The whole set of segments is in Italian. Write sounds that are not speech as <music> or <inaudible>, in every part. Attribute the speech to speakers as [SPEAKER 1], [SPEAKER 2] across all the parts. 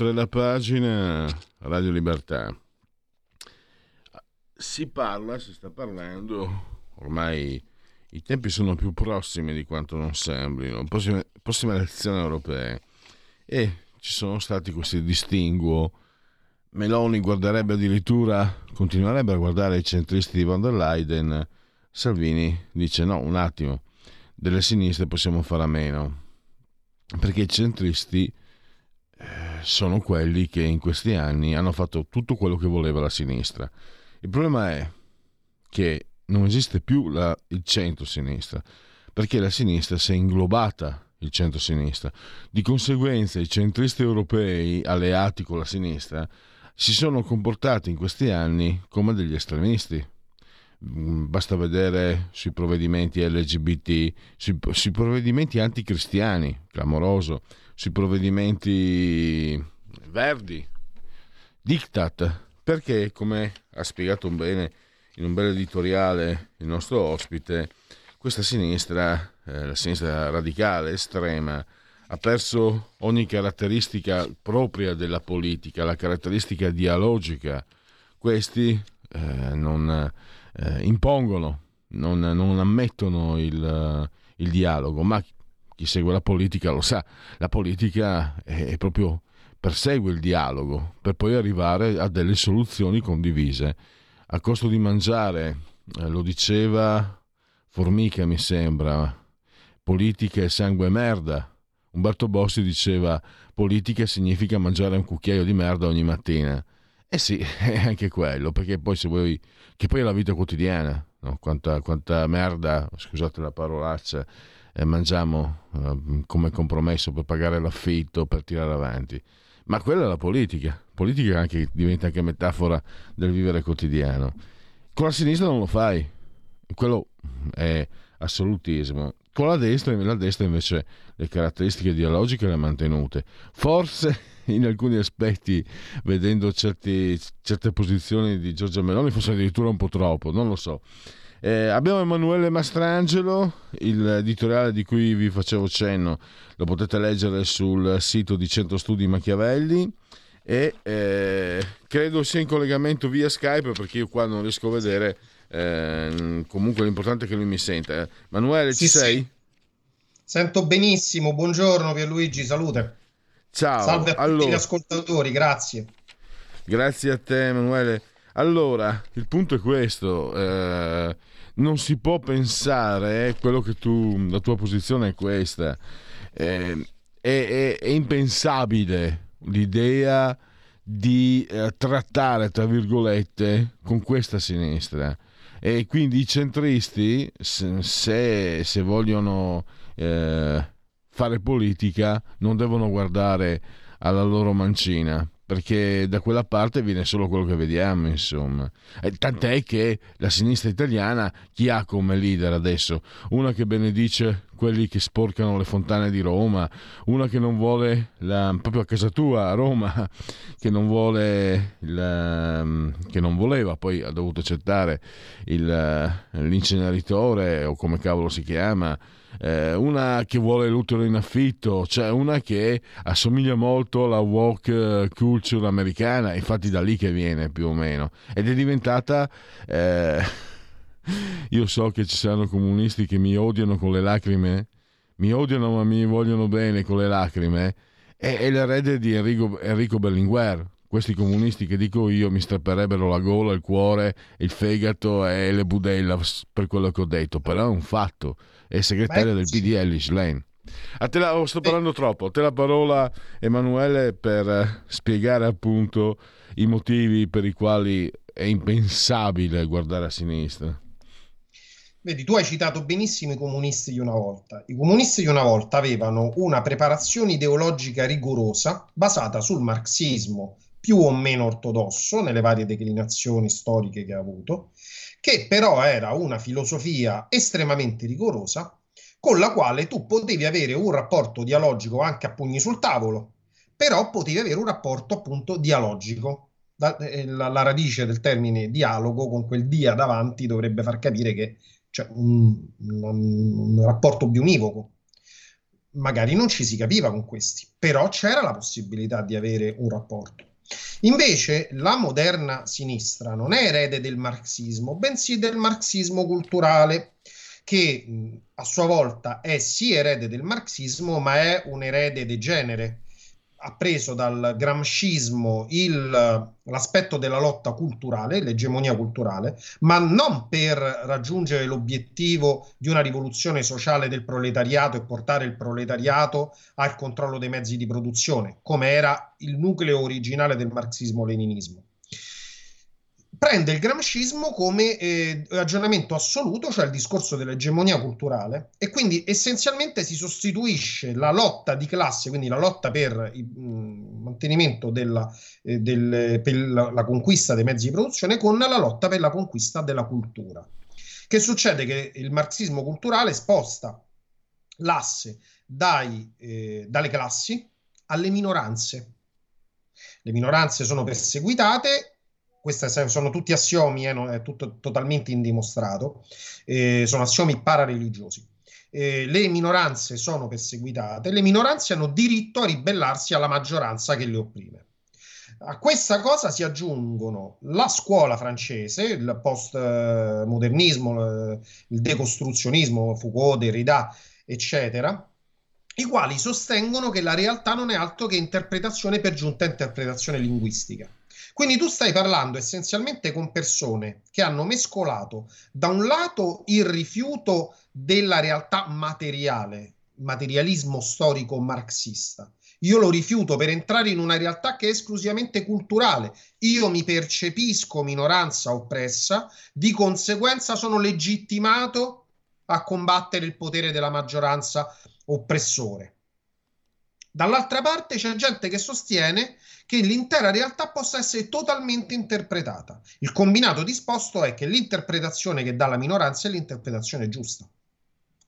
[SPEAKER 1] Oltre la pagina Radio Libertà. Si parla, si sta parlando, ormai i tempi sono più prossimi di quanto non sembrino, prossime, prossime elezioni europee e ci sono stati questi distinguo. Meloni guarderebbe addirittura, continuerebbe a guardare i centristi di von der Leyen, Salvini dice no, un attimo, delle sinistre possiamo fare a meno, perché i centristi sono quelli che in questi anni hanno fatto tutto quello che voleva la sinistra. Il problema è che non esiste più la, il centro-sinistra, perché la sinistra si è inglobata il centro-sinistra. Di conseguenza i centristi europei alleati con la sinistra si sono comportati in questi anni come degli estremisti. Mm, basta vedere sui provvedimenti LGBT, sui, sui provvedimenti anticristiani, clamoroso, sui provvedimenti verdi, diktat, perché come ha spiegato bene in un bel editoriale il nostro ospite, questa sinistra, eh, la sinistra radicale, estrema, ha perso ogni caratteristica propria della politica, la caratteristica dialogica. Questi eh, non eh, impongono, non, non ammettono il, il dialogo, ma chi segue la politica lo sa, la politica è, proprio persegue il dialogo per poi arrivare a delle soluzioni condivise. A costo di mangiare, eh, lo diceva Formica mi sembra, politica è sangue e merda. Umberto Bossi diceva politica significa mangiare un cucchiaio di merda ogni mattina. Eh sì, <laughs> è anche quello, perché poi se vuoi, che poi è la vita quotidiana, no? quanta, quanta merda, scusate la parolaccia, eh, mangiamo eh, come compromesso per pagare l'affitto, per tirare avanti. Ma quella è la politica. Politica anche, diventa anche metafora del vivere quotidiano. Con la sinistra non lo fai. Quello è assolutismo. Con la destra, la destra invece le caratteristiche dialogiche le ha mantenute. Forse <laughs> in alcuni aspetti, vedendo certi, certe posizioni di Giorgia Meloni, forse addirittura un po' troppo, non lo so. Eh, abbiamo Emanuele Mastrangelo, l'editoriale di cui vi facevo cenno, lo potete leggere sul sito di Centro Studi Machiavelli e eh, credo sia in collegamento via Skype perché io qua non riesco a vedere, eh, comunque l'importante è che lui mi senta. Emanuele, sì, ci sei? Sì.
[SPEAKER 2] Sento benissimo, buongiorno Pierluigi, salute.
[SPEAKER 1] Ciao.
[SPEAKER 2] Salve a tutti allora, gli ascoltatori, grazie.
[SPEAKER 1] Grazie a te Emanuele. Allora, il punto è questo. Eh, non si può pensare, eh, quello che tu, la tua posizione è questa, eh, è, è, è, impensabile l'idea di eh, trattare, tra virgolette, con questa sinistra. E quindi i centristi, se, se vogliono eh, fare politica, non devono guardare alla loro mancina, perché da quella parte viene solo quello che vediamo, insomma. E tant'è che la sinistra italiana chi ha come leader adesso? Una che benedice quelli che sporcano le fontane di Roma, una che non vuole, la, proprio a casa tua a Roma, che non vuole, la, che non voleva, poi ha dovuto accettare il, l'inceneritore o come cavolo si chiama, eh, una che vuole l'utero in affitto, cioè una che assomiglia molto alla walk eh, culture americana, infatti da lì che viene più o meno, ed è diventata... Eh, <laughs> io so che ci saranno comunisti che mi odiano con le lacrime, mi odiano ma mi vogliono bene con le lacrime, è, è l'erede di Enrico, Enrico Berlinguer, questi comunisti che dico io mi strapperebbero la gola, il cuore, il fegato e le budella per quello che ho detto, però è un fatto, è segretario del PDL Schlein. A te la, oh, sto parlando troppo, a te la parola Emanuele per eh, spiegare appunto i motivi per i quali è impensabile guardare a sinistra.
[SPEAKER 2] Vedi, tu hai citato benissimo i comunisti di una volta. I comunisti di una volta avevano una preparazione ideologica rigorosa basata sul marxismo più o meno ortodosso nelle varie declinazioni storiche che ha avuto, che però era una filosofia estremamente rigorosa con la quale tu potevi avere un rapporto dialogico anche a pugni sul tavolo, però potevi avere un rapporto appunto dialogico. La, eh, la, la radice del termine dialogo con quel dia davanti dovrebbe far capire che cioè un, un, un rapporto bionivoco. Magari non ci si capiva con questi, però c'era la possibilità di avere un rapporto. Invece la moderna sinistra non è erede del marxismo, bensì del marxismo culturale, che a sua volta è sì erede del marxismo, ma è un erede de genere ha preso dal gramscismo il, l'aspetto della lotta culturale, l'egemonia culturale, ma non per raggiungere l'obiettivo di una rivoluzione sociale del proletariato e portare il proletariato al controllo dei mezzi di produzione, come era il nucleo originale del marxismo-leninismo prende il gramscismo come eh, ragionamento assoluto, cioè il discorso dell'egemonia culturale, e quindi essenzialmente si sostituisce la lotta di classe, quindi la lotta per il mm, mantenimento della, eh, del, per la, la, conquista dei mezzi di produzione, con la lotta per la conquista della cultura. Che succede? Che il marxismo culturale sposta l'asse dai, eh, dalle classi alle minoranze. Le minoranze sono perseguitate questi sono tutti assiomi, eh, è tutto totalmente indimostrato, eh, sono assiomi parareligiosi. Eh, le minoranze sono perseguitate, le minoranze hanno diritto a ribellarsi alla maggioranza che le opprime. A questa cosa si aggiungono la scuola francese, il postmodernismo, il decostruzionismo, Foucault, Derrida, eccetera, i quali sostengono che la realtà non è altro che interpretazione per giunta interpretazione linguistica. Quindi tu stai parlando essenzialmente con persone che hanno mescolato da un lato il rifiuto della realtà materiale, materialismo storico marxista. Io lo rifiuto per entrare in una realtà che è esclusivamente culturale. Io mi percepisco minoranza oppressa, di conseguenza sono legittimato a combattere il potere della maggioranza oppressore. Dall'altra parte c'è gente che sostiene che l'intera realtà possa essere totalmente interpretata. Il combinato disposto è che l'interpretazione che dà la minoranza è l'interpretazione giusta.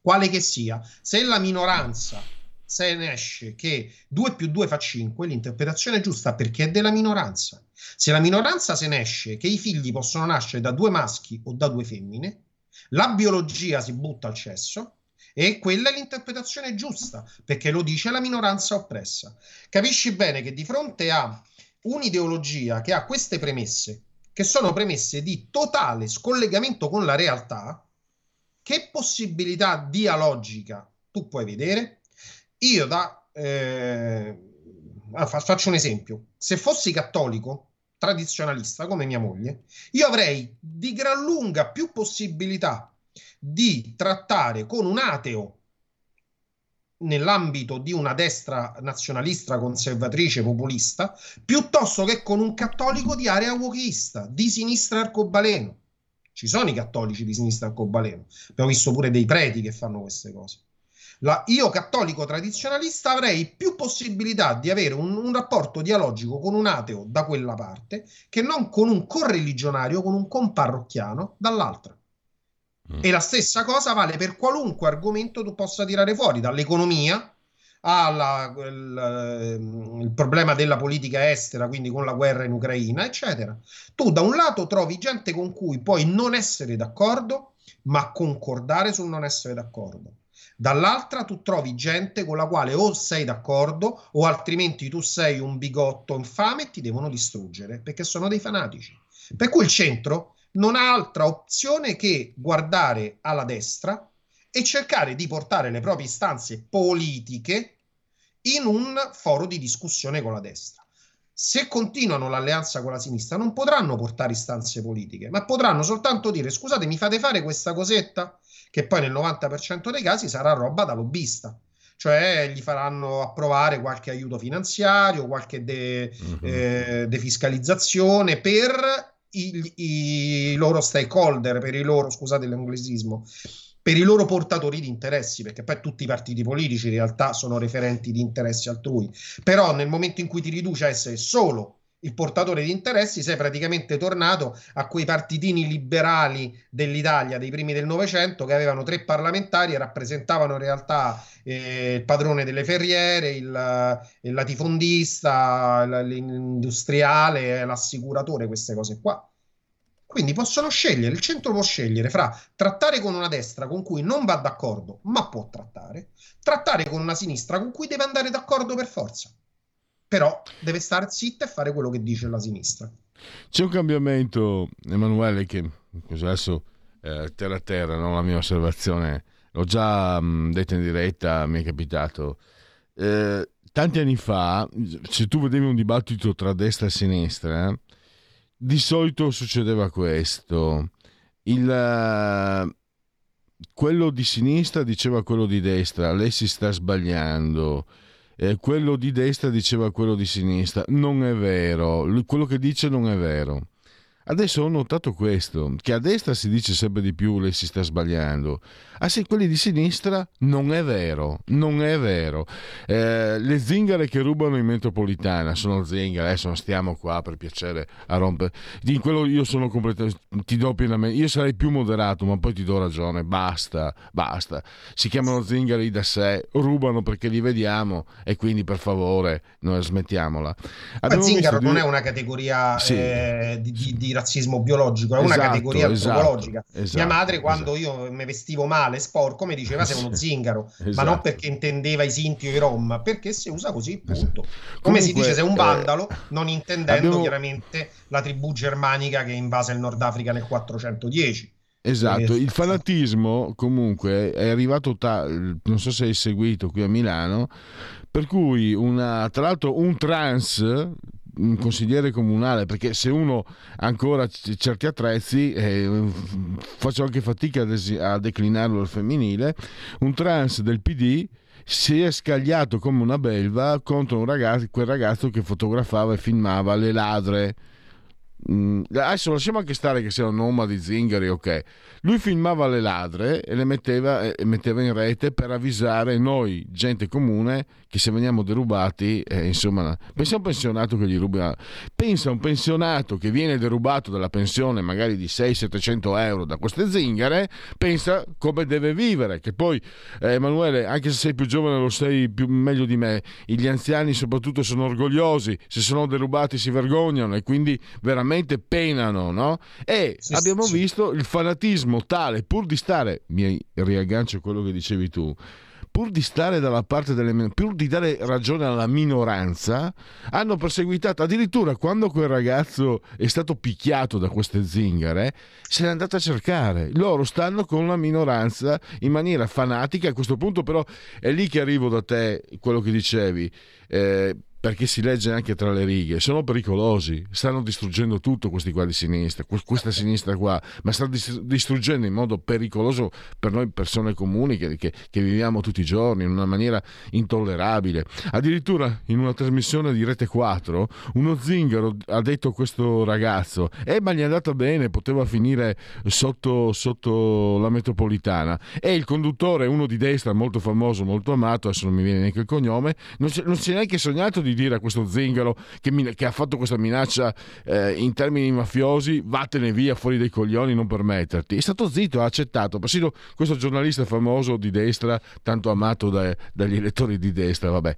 [SPEAKER 2] Quale che sia, se la minoranza se ne esce che 2 più 2 fa 5, l'interpretazione è giusta perché è della minoranza. Se la minoranza se ne esce che i figli possono nascere da due maschi o da due femmine, la biologia si butta al cesso e quella è l'interpretazione giusta, perché lo dice la minoranza oppressa. Capisci bene che di fronte a un'ideologia che ha queste premesse, che sono premesse di totale scollegamento con la realtà, che possibilità dialogica tu puoi vedere? Io da... Eh, faccio un esempio. Se fossi cattolico, tradizionalista come mia moglie, io avrei di gran lunga più possibilità di trattare con un ateo nell'ambito di una destra nazionalista, conservatrice, populista, piuttosto che con un cattolico di area wokista, di sinistra arcobaleno. Ci sono i cattolici di sinistra arcobaleno, abbiamo visto pure dei preti che fanno queste cose. La, io cattolico tradizionalista avrei più possibilità di avere un, un, rapporto dialogico con un ateo da quella parte che non con un correligionario, con un comparrocchiano dall'altra. E la stessa cosa vale per qualunque argomento tu possa tirare fuori, dall'economia al il, problema della politica estera, quindi con la guerra in Ucraina, eccetera. Tu da un lato trovi gente con cui puoi non essere d'accordo, ma concordare sul non essere d'accordo. Dall'altra tu trovi gente con la quale o sei d'accordo o altrimenti tu sei un bigotto infame e ti devono distruggere perché sono dei fanatici. Per cui il centro non ha altra opzione che guardare alla destra e cercare di portare le proprie istanze politiche in un foro di discussione con la destra. Se continuano l'alleanza con la sinistra non potranno portare istanze politiche, ma potranno soltanto dire scusate mi fate fare questa cosetta che poi nel 90% dei casi sarà roba da lobbista. cioè gli faranno approvare qualche aiuto finanziario, qualche de, uh-huh. eh, defiscalizzazione per i, i, loro stakeholder, per i loro, scusate l'inglesismo, per i loro portatori di interessi, perché poi tutti i partiti politici in realtà sono referenti di interessi altrui, però nel momento in cui ti riduce a essere solo il portatore di interessi, sei praticamente tornato a quei partitini liberali dell'Italia dei primi del Novecento che avevano tre parlamentari e rappresentavano in realtà eh, il padrone delle ferriere, il, il latifondista, l'industriale, l'assicuratore, queste cose qua. Quindi possono scegliere, il centro può scegliere fra trattare con una destra con cui non va d'accordo, ma può trattare, trattare con una sinistra con cui deve andare d'accordo per forza però deve stare zitta e fare quello che dice la sinistra.
[SPEAKER 1] C'è un cambiamento, Emanuele, che adesso eh, terra a terra, no? la mia osservazione, l'ho già mh, detta in diretta, mi è capitato. Eh, tanti anni fa, se tu vedevi un dibattito tra destra e sinistra, di solito succedeva questo. Il, uh, quello di sinistra diceva quello di destra, lei si sta sbagliando eh, quello di destra diceva quello di sinistra. Non è vero, quello che dice non è vero. Adesso ho notato questo, che a destra si dice sempre di più lei si sta sbagliando. Ah sì, quelli di sinistra non è vero, non è vero. Eh, le zingare che rubano in metropolitana sono zingare, adesso non stiamo qua per piacere a rompere. In quello io sono completamente, ti do pienamente, io sarei più moderato, ma poi ti do ragione, basta, basta. Si chiamano zingari da sé, rubano perché li vediamo e quindi per favore noi smettiamola.
[SPEAKER 2] Ma zingaro non è una categoria sì. eh, di, di, di razzismo biologico, è una esatto, categoria esatto, antropologica. Esatto, Mia madre, quando esatto. io mi vestivo male, sporco, mi diceva sei uno zingaro, ma non esatto. perché intendeva i Sinti o i Rom, perché si usa così, punto. Come Comunque, si dice sei un eh, vandalo, eh, non intendendo abbiamo... chiaramente la tribù germanica che invase il Nord Africa nel 410.
[SPEAKER 1] Esatto, il fanatismo comunque è arrivato, ta- non so se hai seguito qui a Milano, per cui una, tra l'altro un trans un consigliere comunale perché se uno ancora certi attrezzi eh, faccio anche fatica a, declinarlo al femminile un trans del PD si è scagliato come una belva contro un ragazzo, quel ragazzo che fotografava e filmava le ladre Mm, adesso lasciamo anche stare che siano nomadi, zingari, ok. Lui filmava le ladre e le metteva, e metteva in rete per avvisare noi, gente comune, che se veniamo derubati, eh, insomma, pensa a un pensionato che gli ruba, pensa a un pensionato che viene derubato dalla pensione magari di 600-700 euro da queste zingare, pensa come deve vivere, che poi, eh, Emanuele, anche se sei più giovane lo sei più, meglio di me, gli anziani soprattutto sono orgogliosi, se sono derubati si vergognano e quindi veramente veramente penano, no? E sì, abbiamo sì. visto il fanatismo tale, pur di stare, mi riaggancio a quello che dicevi tu, pur di stare dalla parte delle pur di dare ragione alla minoranza, hanno perseguitato addirittura quando quel ragazzo è stato picchiato da queste zingare, se l'è andata a cercare. Loro stanno con la minoranza in maniera fanatica. A questo punto, però, è lì che arrivo da te, quello che dicevi. Eh, perché si legge anche tra le righe, sono pericolosi, stanno distruggendo tutto questi qua di sinistra, questa sinistra qua, ma stanno distruggendo in modo pericoloso per noi persone comuni che, che, che, viviamo tutti i giorni in una maniera intollerabile. Addirittura in una trasmissione di Rete 4 uno zingaro ha detto a questo ragazzo, eh ma gli è andata bene, poteva finire sotto, sotto la metropolitana. E il conduttore, uno di destra molto famoso, molto amato, adesso non mi viene neanche il cognome, non si è neanche sognato di di dire a questo zingaro che, che ha fatto questa minaccia eh, in termini mafiosi, vattene via fuori dai coglioni, non permetterti. È stato zitto, ha accettato. Persino questo giornalista famoso di destra, tanto amato da, dagli elettori di destra, vabbè.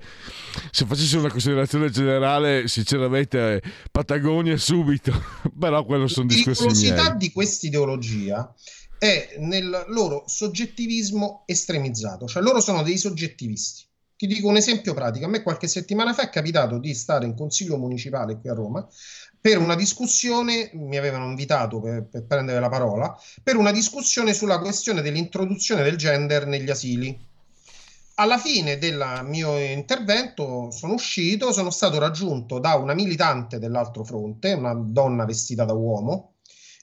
[SPEAKER 1] Se facessi una considerazione generale, sinceramente, Patagonia subito, <laughs> però quello sono discorsi miei. La
[SPEAKER 2] di questa ideologia è nel loro soggettivismo estremizzato, cioè loro sono dei soggettivisti. Ti dico un esempio pratico. A me qualche settimana fa è capitato di stare in consiglio municipale qui a Roma per una discussione, mi avevano invitato per, per prendere la parola, per una discussione sulla questione dell'introduzione del gender negli asili. Alla fine del mio intervento sono uscito, sono stato raggiunto da una militante dell'altro fronte, una donna vestita da uomo,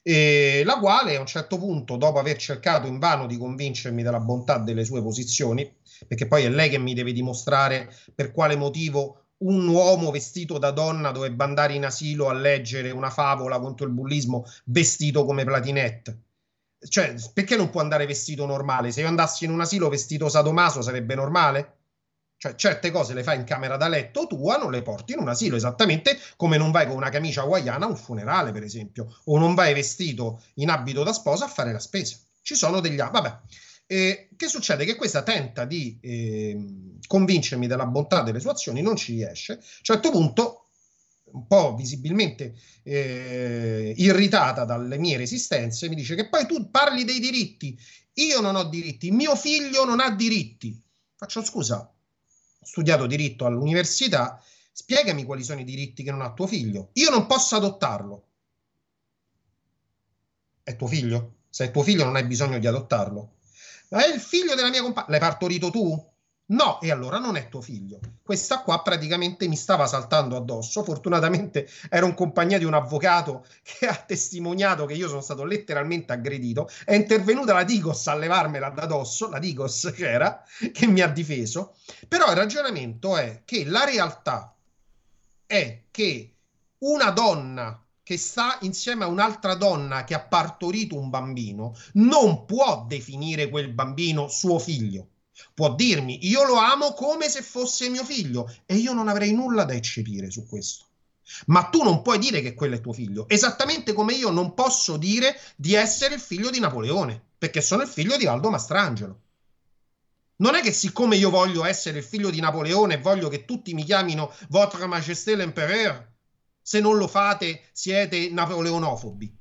[SPEAKER 2] la quale a un certo punto, dopo aver cercato invano di convincermi della bontà delle sue posizioni, perché poi è lei che mi deve dimostrare per quale motivo un uomo vestito da donna dovrebbe andare in asilo a leggere una favola contro il bullismo vestito come Platinette. Cioè, perché non può andare vestito normale? Se io andassi in un asilo vestito sadomaso sarebbe normale? Cioè, certe cose le fai in camera da letto tua, non le porti in un asilo, esattamente come non vai con una camicia hawaiana a un funerale, per esempio, o non vai vestito in abito da sposa a fare la spesa. Ci sono degli... Vabbè. Eh, che succede? Che questa tenta di eh, convincermi della bontà delle sue azioni, non ci riesce. A un certo punto, un po' visibilmente eh, irritata dalle mie resistenze, mi dice che poi tu parli dei diritti. Io non ho diritti, mio figlio non ha diritti. Faccio scusa, ho studiato diritto all'università, spiegami quali sono i diritti che non ha tuo figlio. Io non posso adottarlo. È tuo figlio? Se è tuo figlio non hai bisogno di adottarlo. È il figlio della mia compagna. L'hai partorito tu? No, e allora non è tuo figlio. Questa qua praticamente mi stava saltando addosso. Fortunatamente ero in compagnia di un avvocato che ha testimoniato che io sono stato letteralmente aggredito. È intervenuta la Digos a levarmela da addosso, la Digos c'era, che mi ha difeso. Però il ragionamento è che la realtà è che una donna che sta insieme a un'altra donna che ha partorito un bambino non può definire quel bambino suo figlio Può dirmi io lo amo come se fosse mio figlio e io non avrei nulla da eccepire su questo. Ma tu non puoi dire che quello è tuo figlio, esattamente come io non posso dire di essere il figlio di Napoleone, perché sono il figlio di Aldo Mastrangelo. Non è che siccome io voglio essere il figlio di Napoleone e voglio che tutti mi chiamino Votre Majesté l'Empereur, se non lo fate siete napoleonofobi.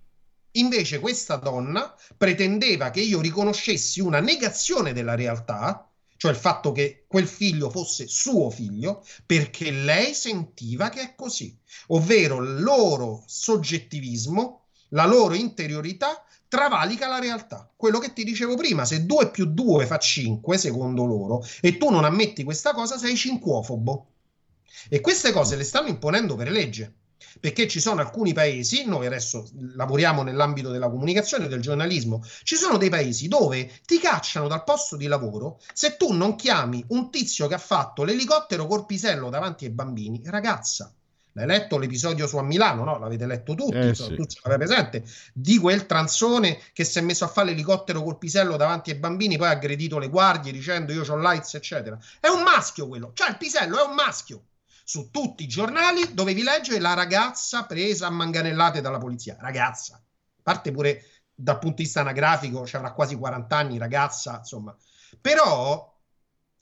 [SPEAKER 2] Invece questa donna pretendeva che io riconoscessi una negazione della realtà cioè il fatto che quel figlio fosse suo figlio, perché lei sentiva che è così, ovvero il loro soggettivismo, la loro interiorità travalica la realtà. Quello che ti dicevo prima, se 2 più 2 fa 5, secondo loro, e tu non ammetti questa cosa, sei cinquofobo. E queste cose le stanno imponendo per legge perché ci sono alcuni paesi, noi adesso lavoriamo nell'ambito della comunicazione, del giornalismo, ci sono dei paesi dove ti cacciano dal posto di lavoro se tu non chiami un tizio che ha fatto l'elicottero corpisello davanti ai bambini, ragazza. L'hai letto l'episodio su a Milano, no? L'avete letto tutti, eh, sì. tutti l'avete presente, di quel transone che si è messo a fare l'elicottero colpisello davanti ai bambini, poi ha aggredito le guardie dicendo io ho lights, eccetera. È un maschio quello, cioè il pisello è un maschio su tutti i giornali dovevi leggere la ragazza presa a manganellate dalla polizia. Ragazza, parte pure dal punto di vista anagrafico, avrà quasi 40 anni, ragazza, insomma. Però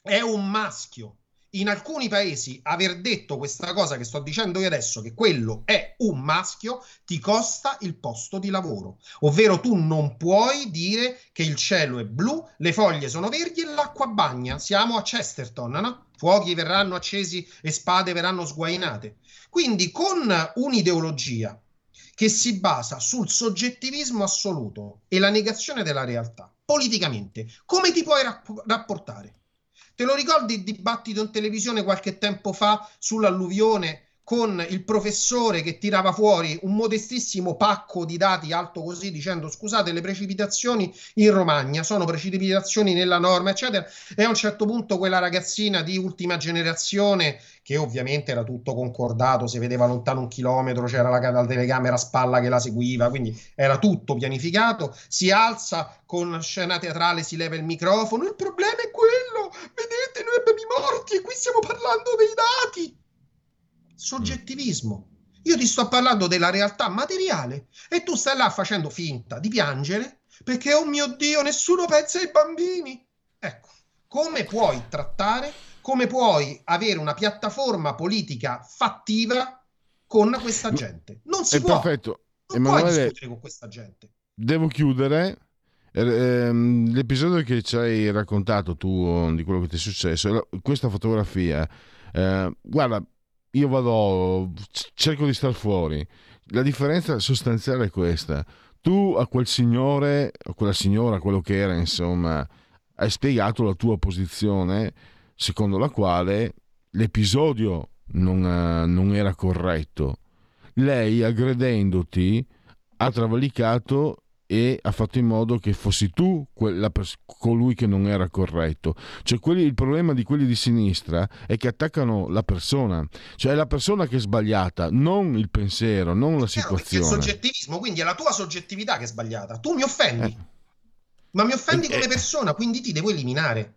[SPEAKER 2] è un maschio. In alcuni paesi aver detto questa cosa che sto dicendo io adesso, che quello è un maschio, ti costa il posto di lavoro. Ovvero tu non puoi dire che il cielo è blu, le foglie sono verdi e l'acqua bagna. Siamo a Chesterton, no? fuochi verranno accesi e spade verranno sguainate. Quindi con un'ideologia che si basa sul soggettivismo assoluto e la negazione della realtà, politicamente, come ti puoi rapp- rapportare? Te lo ricordi il dibattito in televisione qualche tempo fa sull'alluvione con il professore che tirava fuori un modestissimo pacco di dati alto così dicendo scusate le precipitazioni in Romagna sono precipitazioni nella norma eccetera e a un certo punto quella ragazzina di ultima generazione che ovviamente era tutto concordato si vedeva lontano un chilometro c'era la, la telecamera a spalla che la seguiva quindi era tutto pianificato si alza con scena teatrale si leva il microfono il problema è vedete noi abbiamo i morti e qui stiamo parlando dei dati soggettivismo. Io ti sto parlando della realtà materiale e tu stai là facendo finta di piangere perché, oh mio Dio, nessuno pensa ai bambini. Ecco, come puoi trattare, come puoi avere una piattaforma politica fattiva con questa gente? Non si
[SPEAKER 1] È
[SPEAKER 2] può.
[SPEAKER 1] Perfetto.
[SPEAKER 2] Non Emanuele, puoi discutere con questa gente.
[SPEAKER 1] Devo chiudere. Ehm, l'episodio che ci hai raccontato tu di quello che ti è successo, questa fotografia, eh, guarda, io vado, cerco di star fuori. La differenza sostanziale è questa. Tu a quel signore, a quella signora, quello che era, insomma, hai spiegato la tua posizione secondo la quale l'episodio non, eh, non era corretto. Lei, aggredendoti, ha travalicato e ha fatto in modo che fossi tu quella, colui che non era corretto. Cioè, quelli, il problema di quelli di sinistra è che attaccano la persona, cioè è la persona che è sbagliata, non il pensiero, non la situazione.
[SPEAKER 2] È il soggettivismo, quindi è la tua soggettività che è sbagliata. Tu mi offendi, eh. ma mi offendi eh, come eh. persona, quindi ti devo eliminare.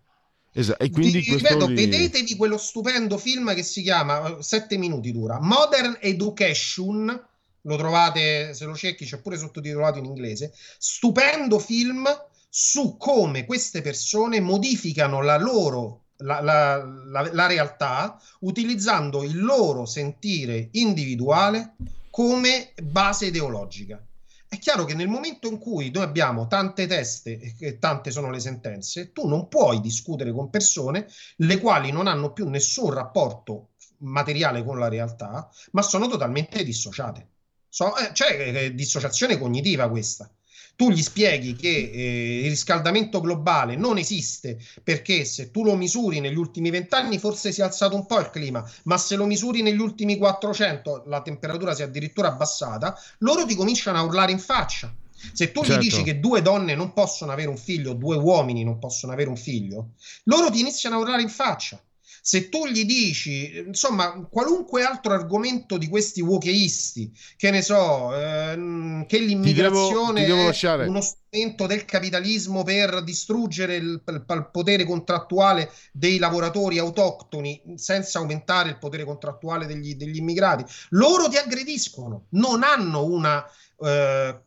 [SPEAKER 1] Esatto, e quindi
[SPEAKER 2] Vi, ripeto, lì... vedetevi quello stupendo film che si chiama 7 minuti dura Modern Education lo trovate, se lo cerchi, c'è pure sottotitolato in inglese. Stupendo film su come queste persone modificano la loro la, la, la, la, realtà utilizzando il loro sentire individuale come base ideologica. È chiaro che nel momento in cui noi abbiamo tante teste e tante sono le sentenze, tu non puoi discutere con persone le quali non hanno più nessun rapporto materiale con la realtà, ma sono totalmente dissociate. So, eh, c'è eh, dissociazione cognitiva questa. Tu gli spieghi che eh, il riscaldamento globale non esiste perché se tu lo misuri negli ultimi vent'anni forse si è alzato un po' il clima, ma se lo misuri negli ultimi 400 la temperatura si è addirittura abbassata, loro ti cominciano a urlare in faccia. Se tu certo. gli dici che due donne non possono avere un figlio, due uomini non possono avere un figlio, loro ti iniziano a urlare in faccia. Se tu gli dici, insomma, qualunque altro argomento di questi wokeisti, che ne so, ehm, che l'immigrazione
[SPEAKER 1] ti devo, ti devo
[SPEAKER 2] è uno strumento del capitalismo per distruggere il, il, il, potere contrattuale dei lavoratori autoctoni senza aumentare il potere contrattuale degli, degli immigrati, loro ti aggrediscono, non hanno una eh,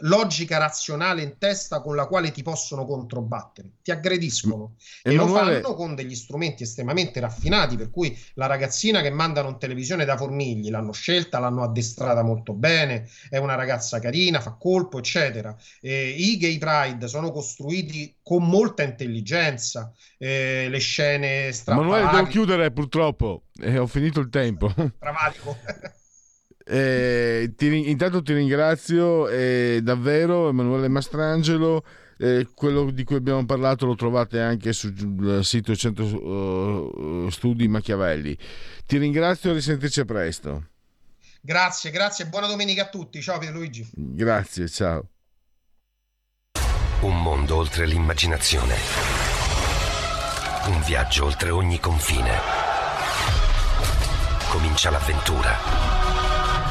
[SPEAKER 2] logica razionale in testa con la quale ti possono controbattere, ti aggrediscono e, e lo fanno con degli strumenti estremamente raffinati, per cui la ragazzina che mandano in televisione da Formigli l'hanno scelta, l'hanno addestrata molto bene, è una ragazza carina, fa colpo, eccetera. E I gay pride sono costruiti con molta intelligenza, eh, le scene
[SPEAKER 1] strappate. Emanuele, devo chiudere purtroppo, eh, ho finito il tempo.
[SPEAKER 2] Travatico. <laughs>
[SPEAKER 1] Eh, ti, intanto ti ringrazio eh, davvero Emanuele Mastrangelo. Eh, quello di cui abbiamo parlato lo trovate anche sul sito 100 uh, eh, Studi Machiavelli. Ti ringrazio e risentirci presto.
[SPEAKER 2] Grazie, grazie, buona domenica a tutti. Ciao Pierluigi.
[SPEAKER 1] Grazie, ciao.
[SPEAKER 3] Un mondo oltre l'immaginazione. Un viaggio oltre ogni confine. Comincia l'avventura.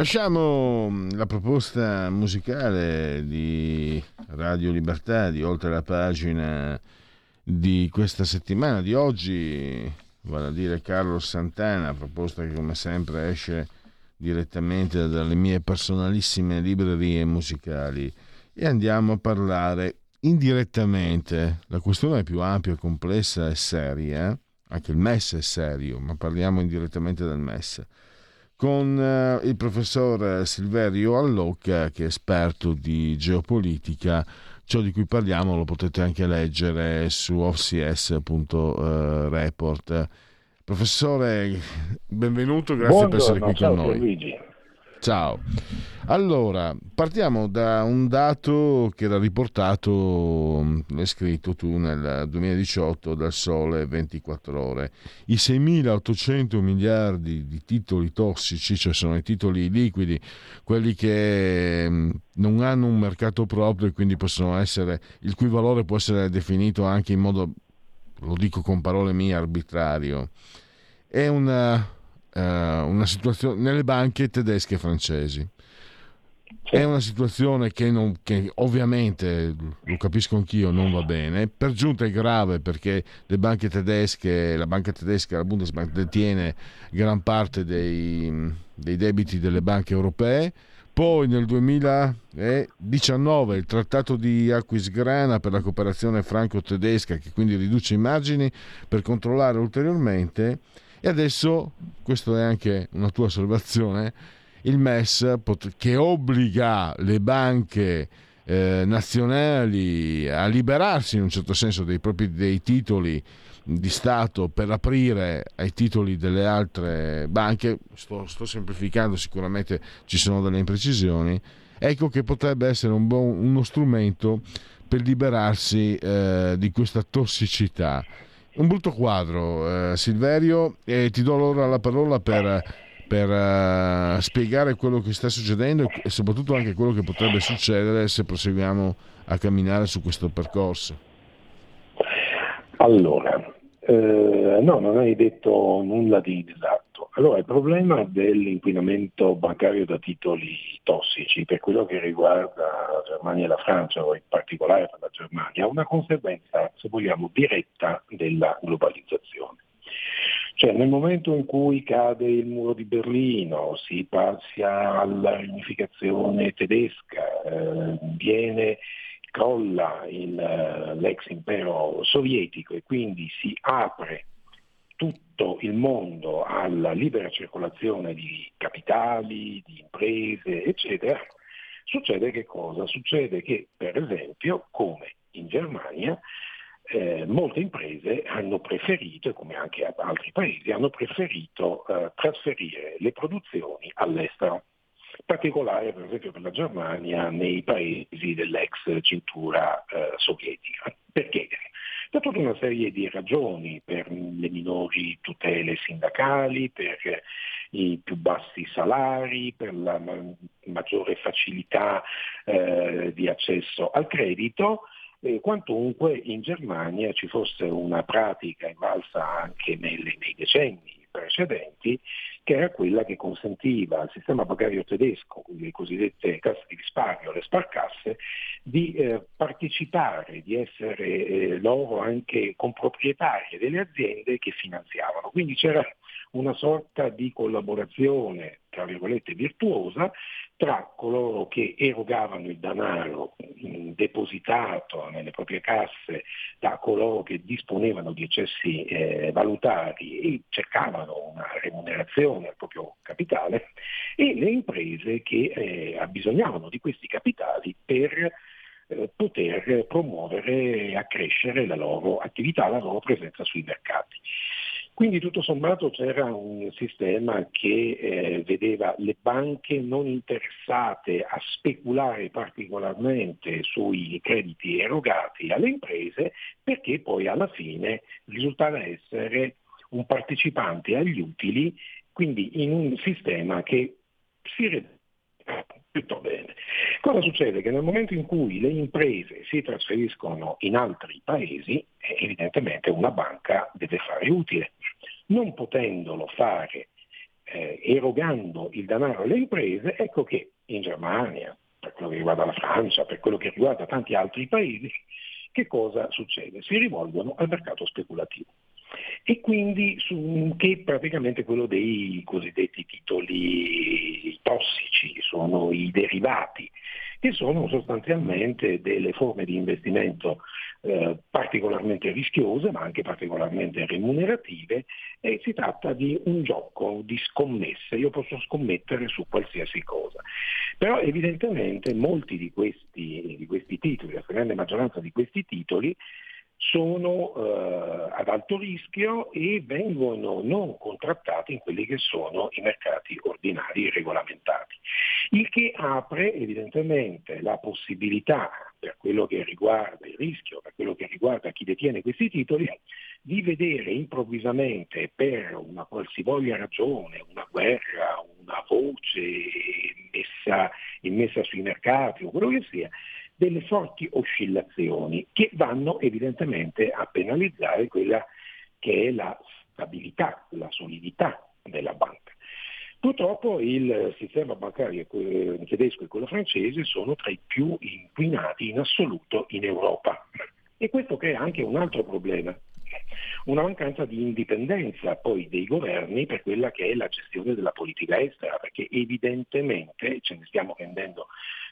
[SPEAKER 1] Lasciamo mm, la proposta musicale di Radio Libertà, di oltre la pagina di questa settimana, di oggi, vale a dire Carlo Santana, proposta che come sempre esce direttamente dalle mie personalissime librerie musicali. E andiamo a parlare indirettamente, la questione è più ampia, complessa e seria, anche il MES è serio, ma parliamo indirettamente del MES con eh, il professor Silverio Allocca, che è esperto di geopolitica. Ciò di cui parliamo lo potete anche leggere su offcs.report. Professore, benvenuto, grazie Buongiorno, per essere qui con noi. Luigi. Ciao. Allora, partiamo da un dato che era riportato, l'hai scritto tu nel 2018 dal Sole 24 ore. I 6.800 miliardi di titoli tossici, cioè sono i titoli liquidi, quelli che mm, non hanno un mercato proprio e quindi possono essere, il cui valore può essere definito anche in modo, lo dico con parole mie, arbitrario. È una una situazione nelle banche tedesche e francesi. È una situazione che, non, che, ovviamente, lo capisco anch'io, non va bene. Per giunta è grave perché le banche tedesche, la banca tedesca, la Bundesbank, detiene gran parte dei, dei debiti delle banche europee. Poi nel 2019 il trattato di Aquisgrana per la cooperazione franco-tedesca, che quindi riduce i margini per controllare ulteriormente e adesso, questa è anche una tua osservazione, il MES che obbliga le banche eh, nazionali a liberarsi in un certo senso dei propri dei titoli di Stato per aprire ai titoli delle altre banche, sto, sto semplificando, sicuramente ci sono delle imprecisioni, ecco che potrebbe essere un buon, uno strumento per liberarsi eh, di questa tossicità un brutto quadro, eh, Silverio, e ti do allora la parola per, per uh, spiegare quello che sta succedendo e soprattutto anche quello che potrebbe succedere se proseguiamo a camminare su questo percorso.
[SPEAKER 4] Allora, eh, no, non hai detto nulla di esatto. Allora, il problema dell'inquinamento bancario da titoli tossici, per quello che riguarda la Germania e la Francia, o in particolare per la Germania, è una conseguenza, se vogliamo, diretta della globalizzazione. Cioè nel momento in cui cade il muro di Berlino, si passa alla riunificazione tedesca, eh, viene, crolla il, eh, l'ex impero sovietico e quindi si apre tutto il mondo alla libera circolazione di capitali, di imprese, eccetera, succede che cosa? Succede che, per esempio, come in Germania, eh, molte imprese hanno preferito, come anche altri paesi, hanno preferito eh, trasferire le produzioni all'estero. In particolare, per esempio, per la Germania, nei paesi dell'ex cintura eh, sovietica. Perché? Per tutta una serie di ragioni, per le minori tutele sindacali, per i più bassi salari, per la maggiore facilità eh, di accesso al credito. Eh, quantunque in Germania ci fosse una pratica invalsa anche nelle, nei decenni precedenti che era quella che consentiva al sistema bancario tedesco, le cosiddette casse di risparmio, le sparcasse, di eh, partecipare, di essere eh, loro anche comproprietarie delle aziende che finanziavano. Quindi c'era una sorta di collaborazione, tra virgolette, virtuosa tra coloro che erogavano il denaro depositato nelle proprie casse da coloro che disponevano di eccessi eh, valutari e cercavano una remunerazione al proprio capitale e le imprese che eh, abbisognavano di questi capitali per eh, poter promuovere e accrescere la loro attività, la loro presenza sui mercati. Quindi tutto sommato c'era un sistema che eh, vedeva le banche non interessate a speculare particolarmente sui crediti erogati alle imprese perché poi alla fine risultava essere un partecipante agli utili, quindi in un sistema che si tutto bene. Cosa succede? Che nel momento in cui le imprese si trasferiscono in altri paesi, evidentemente una banca deve fare utile. Non potendolo fare eh, erogando il denaro alle imprese, ecco che in Germania, per quello che riguarda la Francia, per quello che riguarda tanti altri paesi, che cosa succede? Si rivolgono al mercato speculativo e quindi su, che praticamente quello dei cosiddetti titoli tossici, sono i derivati, che sono sostanzialmente delle forme di investimento eh, particolarmente rischiose ma anche particolarmente remunerative e si tratta di un gioco di scommesse, io posso scommettere su qualsiasi cosa. Però evidentemente molti di questi, di questi titoli, la grande maggioranza di questi titoli, sono eh, ad alto rischio e vengono non contrattati in quelli che sono i mercati ordinari regolamentati. Il che apre evidentemente la possibilità, per quello che riguarda il rischio, per quello che riguarda chi detiene questi titoli, di vedere improvvisamente per una qualsivoglia ragione, una guerra, una voce messa, immessa sui mercati o quello che sia, delle forti oscillazioni che vanno evidentemente a penalizzare quella che è la stabilità, la solidità della banca. Purtroppo il sistema bancario tedesco e quello francese sono tra i più inquinati in assoluto in Europa e questo crea anche un altro problema, una mancanza di indipendenza poi dei governi per quella che è la gestione della politica estera, perché evidentemente ce ne stiamo rendendo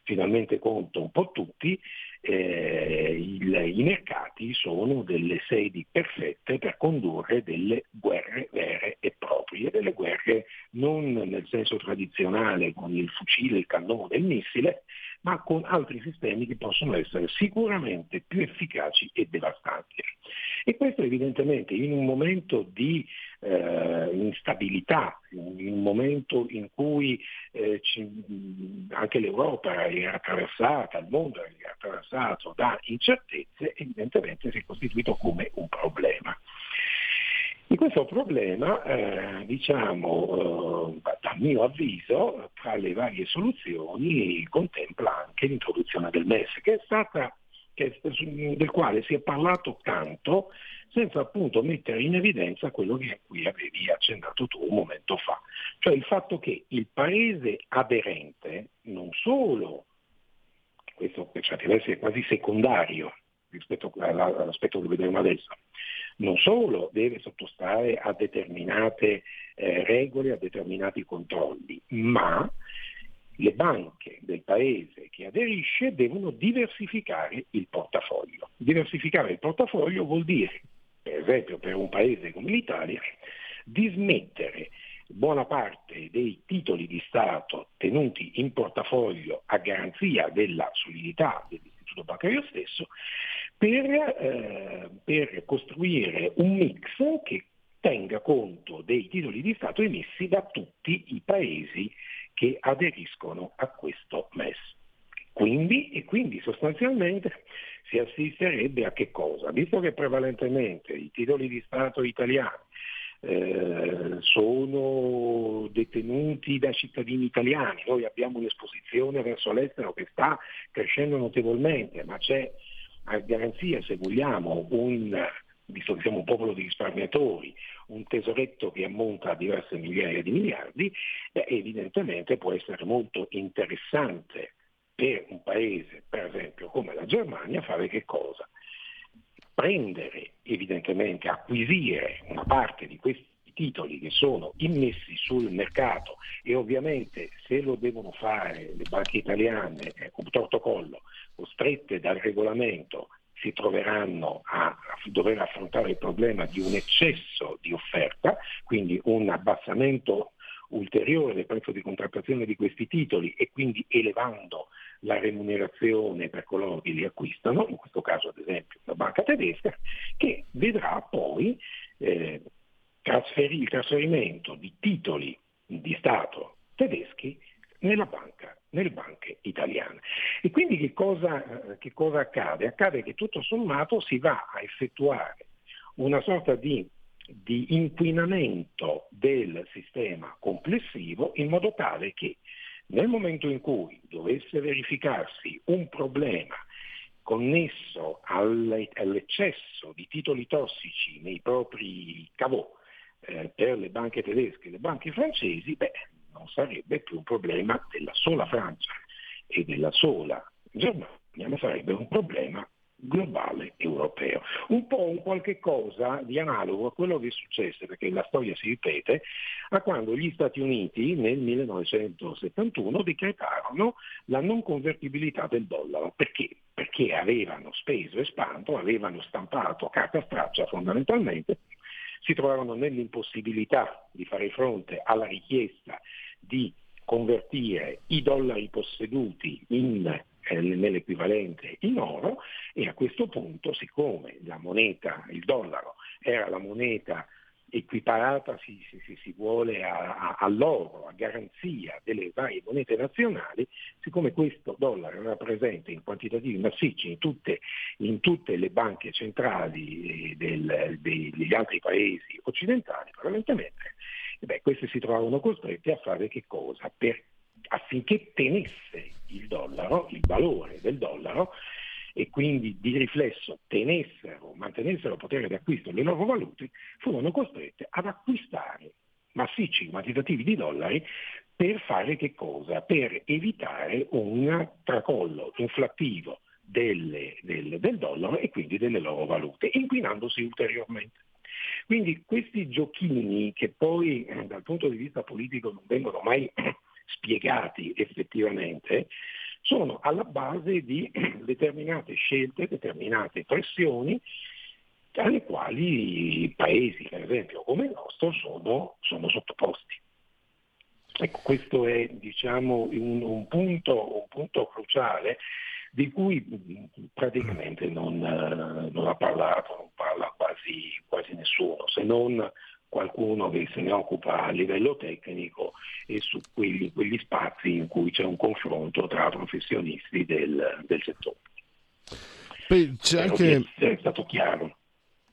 [SPEAKER 4] finalmente conto un po' tutti, eh, il, i mercati sono delle sedi perfette per condurre delle guerre vere e proprie, delle guerre non nel senso tradizionale con il fucile, il cannone il missile, ma con altri sistemi che possono essere sicuramente più efficaci e devastanti. E questo evidentemente in un momento di eh, instabilità, in un momento in cui eh, ci, anche l'Europa era attraversata, il mondo era attraversato da incertezze, evidentemente si è costituito come un problema. E questo problema, eh, diciamo, eh, dal mio avviso, tra le varie soluzioni contempla l'introduzione del MES, che è stata, che, del quale si è parlato tanto senza appunto mettere in evidenza quello che qui avevi accennato tu un momento fa, cioè il fatto che il paese aderente non solo, questo per certi versi è quasi secondario rispetto all'aspetto che vedremo adesso, non solo deve sottostare a determinate eh, regole, a determinati controlli, ma le banche del paese che aderisce devono diversificare il portafoglio. Diversificare il portafoglio vuol dire per esempio per un paese come l'Italia, di smettere buona parte dei titoli di Stato tenuti in portafoglio a garanzia della solidità dell'istituto bancario stesso per, eh, per costruire un mix che tenga conto dei titoli di Stato emessi da tutti i paesi che aderiscono a questo MES. Quindi, e quindi sostanzialmente si assisterebbe a che cosa? Visto che prevalentemente i titoli di Stato italiani eh, sono detenuti da cittadini italiani, noi abbiamo un'esposizione verso l'estero che sta crescendo notevolmente, ma c'è a garanzia, se vogliamo, un, visto che siamo un popolo di risparmiatori, un tesoretto che ammonta a diverse migliaia di miliardi, beh, evidentemente può essere molto interessante per un paese, per esempio come la Germania, fare che cosa? Prendere, evidentemente, acquisire una parte di questi titoli che sono immessi sul mercato e ovviamente se lo devono fare le banche italiane eh, con protocollo costrette dal regolamento si troveranno a dover affrontare il problema di un eccesso di offerta, quindi un abbassamento ulteriore del prezzo di contrattazione di questi titoli e quindi elevando la remunerazione per coloro che li acquistano, in questo caso ad esempio la banca tedesca, che vedrà poi eh, il trasferimento di titoli di Stato tedeschi nella banca, nelle banche italiane. E quindi che cosa, che cosa accade? Accade che tutto sommato si va a effettuare una sorta di di inquinamento del sistema complessivo in modo tale che nel momento in cui dovesse verificarsi un problema connesso all'eccesso di titoli tossici nei propri cavò eh, per le banche tedesche e le banche francesi, beh, non sarebbe più un problema della sola Francia e della sola Germania, ma sarebbe un problema globale europeo. Un po' un qualche cosa di analogo a quello che successe, perché la storia si ripete, a quando gli Stati Uniti nel 1971 decretarono la non convertibilità del dollaro. Perché? Perché avevano speso e spanto, avevano stampato carta straccia fondamentalmente, si trovavano nell'impossibilità di fare fronte alla richiesta di convertire i dollari posseduti in eh, nell'equivalente in oro e a questo punto, siccome la moneta, il dollaro, era la moneta equiparata, si, si, si vuole, a, a, all'oro, a garanzia delle varie monete nazionali, siccome questo dollaro era presente in quantitativi massicci in tutte, in tutte le banche centrali del, degli altri paesi occidentali, probabilmente, beh, queste si trovavano costrette a fare che cosa? Per affinché tenesse il dollaro, il valore del dollaro, e quindi di riflesso tenessero, mantenessero potere di acquisto delle loro valute, furono costrette ad acquistare massicci quantitativi di dollari per fare che cosa? Per evitare un tracollo inflattivo delle, del, del dollaro e quindi delle loro valute, inquinandosi ulteriormente. Quindi questi giochini che poi eh, dal punto di vista politico non vengono mai <clears throat> spiegati effettivamente, sono alla base di <clears throat> determinate scelte, determinate pressioni alle quali paesi, per esempio come il nostro, sono, sono sottoposti. Ecco, questo è diciamo, un, un, punto, un, punto, cruciale di cui praticamente non, non ha parlato, non parla quasi, quasi nessuno, se non qualcuno che se ne occupa a livello tecnico e su quelli, quegli spazi in cui c'è un confronto tra professionisti del, del settore.
[SPEAKER 1] Poi c'è anche...
[SPEAKER 4] È stato chiaro.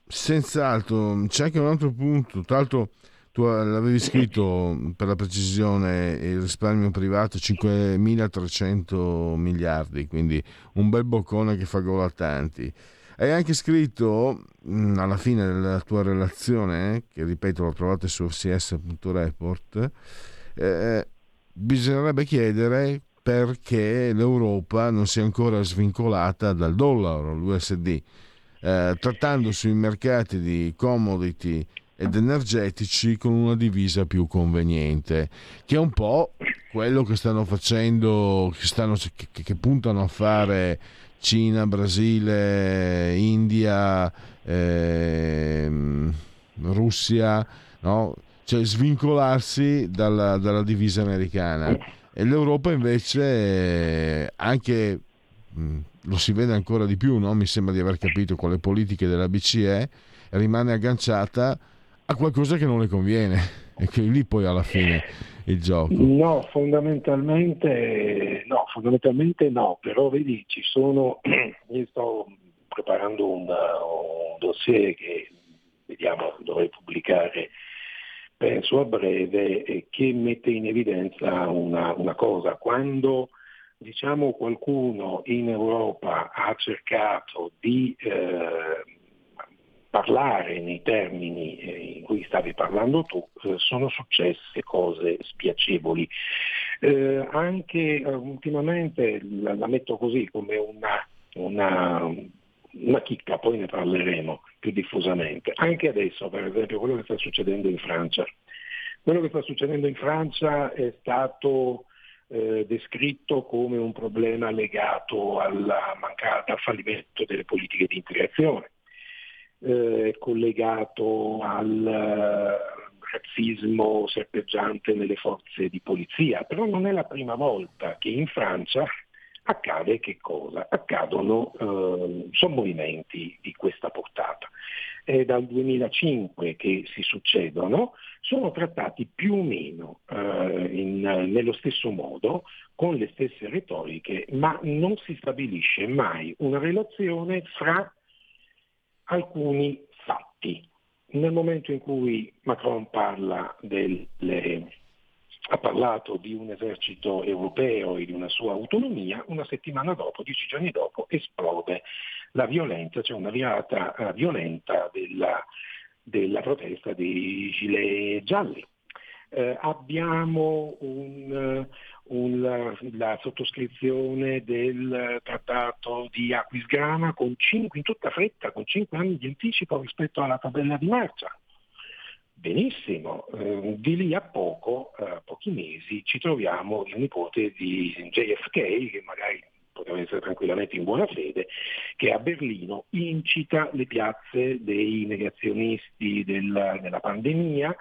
[SPEAKER 1] Senz'altro, c'è anche un altro punto, tra l'altro tu l'avevi scritto per la precisione il risparmio privato 5.300 miliardi, quindi un bel boccone che fa gola a tanti. Hai anche scritto mh, alla fine della tua relazione, che ripeto lo trovate su fcs.report, eh, bisognerebbe chiedere perché l'Europa non sia ancora svincolata dal dollaro, l'USD, eh, trattando sui mercati di commodity ed energetici con una divisa più conveniente, che è un po' quello che stanno facendo, che, stanno, che, che puntano a fare Cina, Brasile, India, ehm, Russia, no? cioè svincolarsi dalla, dalla, divisa americana. E l'Europa invece anche lo si vede ancora di più, no? mi sembra di aver capito con le politiche della BCE, rimane agganciata a qualcosa che non le conviene e che lì poi alla fine il gioco.
[SPEAKER 4] No, fondamentalmente no, fondamentalmente no, però vedi ci sono, <clears throat> io sto preparando un, un dossier che vediamo dovrei pubblicare penso a breve che mette in evidenza una, una cosa, quando diciamo qualcuno in Europa ha cercato di eh, parlare nei termini eh, in cui stavi parlando tu, eh, sono successe cose spiacevoli. Eh, anche eh, ultimamente la, la, metto così come una, una, una chicca, poi ne parleremo più diffusamente. Anche adesso, per esempio, quello che sta succedendo in Francia. Quello che sta succedendo in Francia è stato descritto come un problema legato alla mancata, al fallimento delle politiche di integrazione eh, collegato al eh, razzismo serpeggiante nelle forze di polizia, però non è la prima volta che in Francia accade che cosa? Accadono eh, sommovimenti di questa portata. È dal 2005 che si succedono, sono trattati più o meno eh, in, nello stesso modo, con le stesse retoriche, ma non si stabilisce mai una relazione fra alcuni fatti. Nel momento in cui Macron delle, ha parlato di un esercito europeo e di una sua autonomia, una settimana dopo, dieci giorni dopo, esplode la violenza, c'è cioè una virata uh, violenta della, della protesta dei gilet gialli. Eh, abbiamo un, un, la, sottoscrizione del trattato di Aquisgrana con cinque, in tutta fretta, con cinque anni di anticipo rispetto alla tabella di marcia. Benissimo, eh, di lì a poco, eh, pochi mesi, ci troviamo il nipote di JFK, che magari poteva essere tranquillamente in buona fede, che a Berlino incita le piazze dei negazionisti della, della pandemia,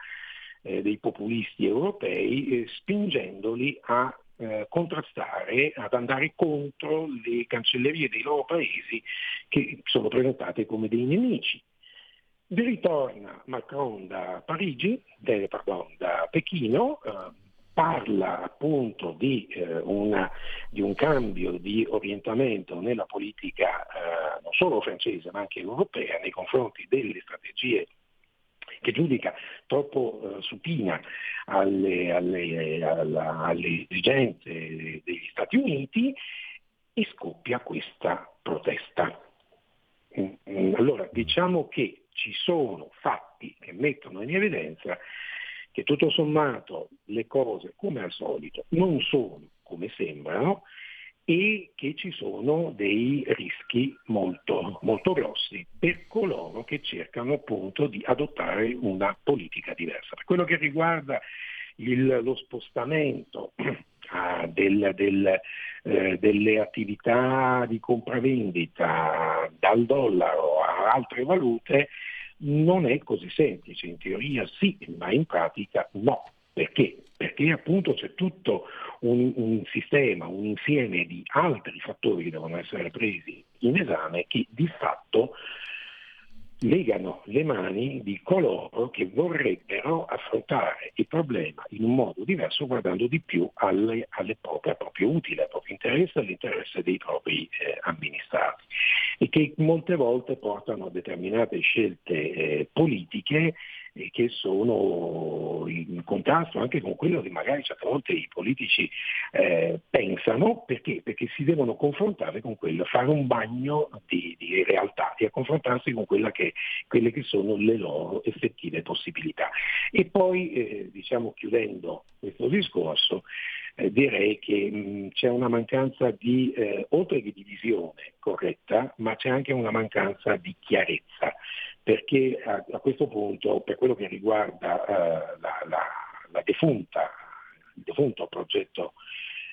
[SPEAKER 4] eh, dei populisti europei, eh, spingendoli a eh, contrastare, ad andare contro le cancellerie dei loro paesi che sono presentate come dei nemici. Ritorna Macron da Parigi, de, pardon, da Pechino, eh, parla appunto di, eh, una, di, un cambio di orientamento nella politica eh, non solo francese ma anche europea nei confronti delle strategie che giudica troppo eh, supina alle, alle, alla, alle esigenze degli Stati Uniti e scoppia questa protesta. Mm, mm, allora diciamo che ci sono fatti che mettono in evidenza che tutto sommato le cose, come al solito, non sono come sembrano e che ci sono dei rischi molto, molto grossi per coloro che cercano appunto di adottare una politica diversa. Per quello che riguarda il, lo spostamento <clears throat> ah, del, del, eh, delle attività di compravendita dal dollaro a altre valute, non è così semplice, in teoria sì, ma in pratica no. Perché? Perché appunto c'è tutto un, un, sistema, un insieme di altri fattori che devono essere presi in esame che di fatto legano le mani di coloro che vorrebbero affrontare il problema in un modo diverso guardando di più alle, alle proprie, al proprio utile, al proprio interesse, all'interesse dei propri eh, amministrati e che molte volte portano a determinate scelte eh, politiche eh, che sono in contrasto anche con quello che magari certe volte i politici eh, pensano, perché? Perché si devono confrontare con quello, fare un bagno di, di realtà e confrontarsi con che, quelle che sono le loro effettive possibilità. E poi, eh, diciamo chiudendo questo discorso, eh, direi che mh, c'è una mancanza di, eh, oltre che di visione corretta, ma c'è anche una mancanza di chiarezza. Perché a, a questo punto, per quello che riguarda uh, la, la, la defunta, il defunto progetto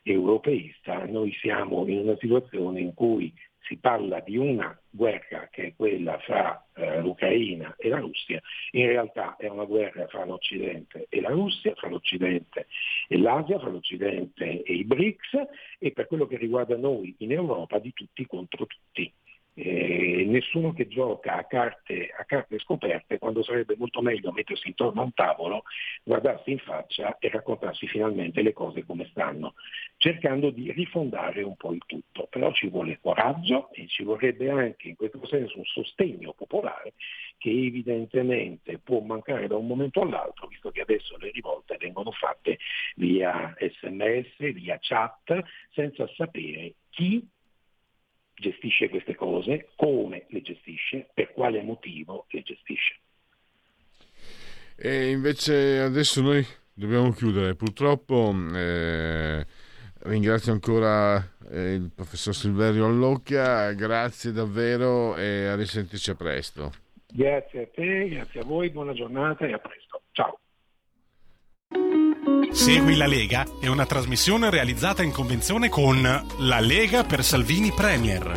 [SPEAKER 4] europeista, noi siamo in una situazione in cui si parla di una guerra che è quella fra eh, l'Ucraina e la Russia, in realtà è una guerra fra l'Occidente e la Russia, fra l'Occidente e l'Asia, fra l'Occidente e i BRICS e per quello che riguarda noi in Europa di tutti contro tutti eh, nessuno che gioca a carte, a carte, scoperte quando sarebbe molto meglio mettersi intorno a un tavolo, guardarsi in faccia e raccontarsi finalmente le cose come stanno, cercando di rifondare un po' il tutto. Però ci vuole coraggio e ci vorrebbe anche in questo senso un sostegno popolare che evidentemente può mancare da un momento all'altro, visto che adesso le rivolte vengono fatte via sms, via chat, senza sapere chi gestisce queste cose, come le gestisce, per quale motivo le gestisce.
[SPEAKER 1] E invece adesso noi dobbiamo chiudere. Purtroppo eh, ringrazio ancora eh, il professor Silverio Allocchia, grazie davvero e a risentirci a presto.
[SPEAKER 4] Grazie a te, grazie a voi, buona giornata e a presto. Ciao.
[SPEAKER 5] Segui la Lega è una trasmissione realizzata in convenzione con La Lega per Salvini Premier.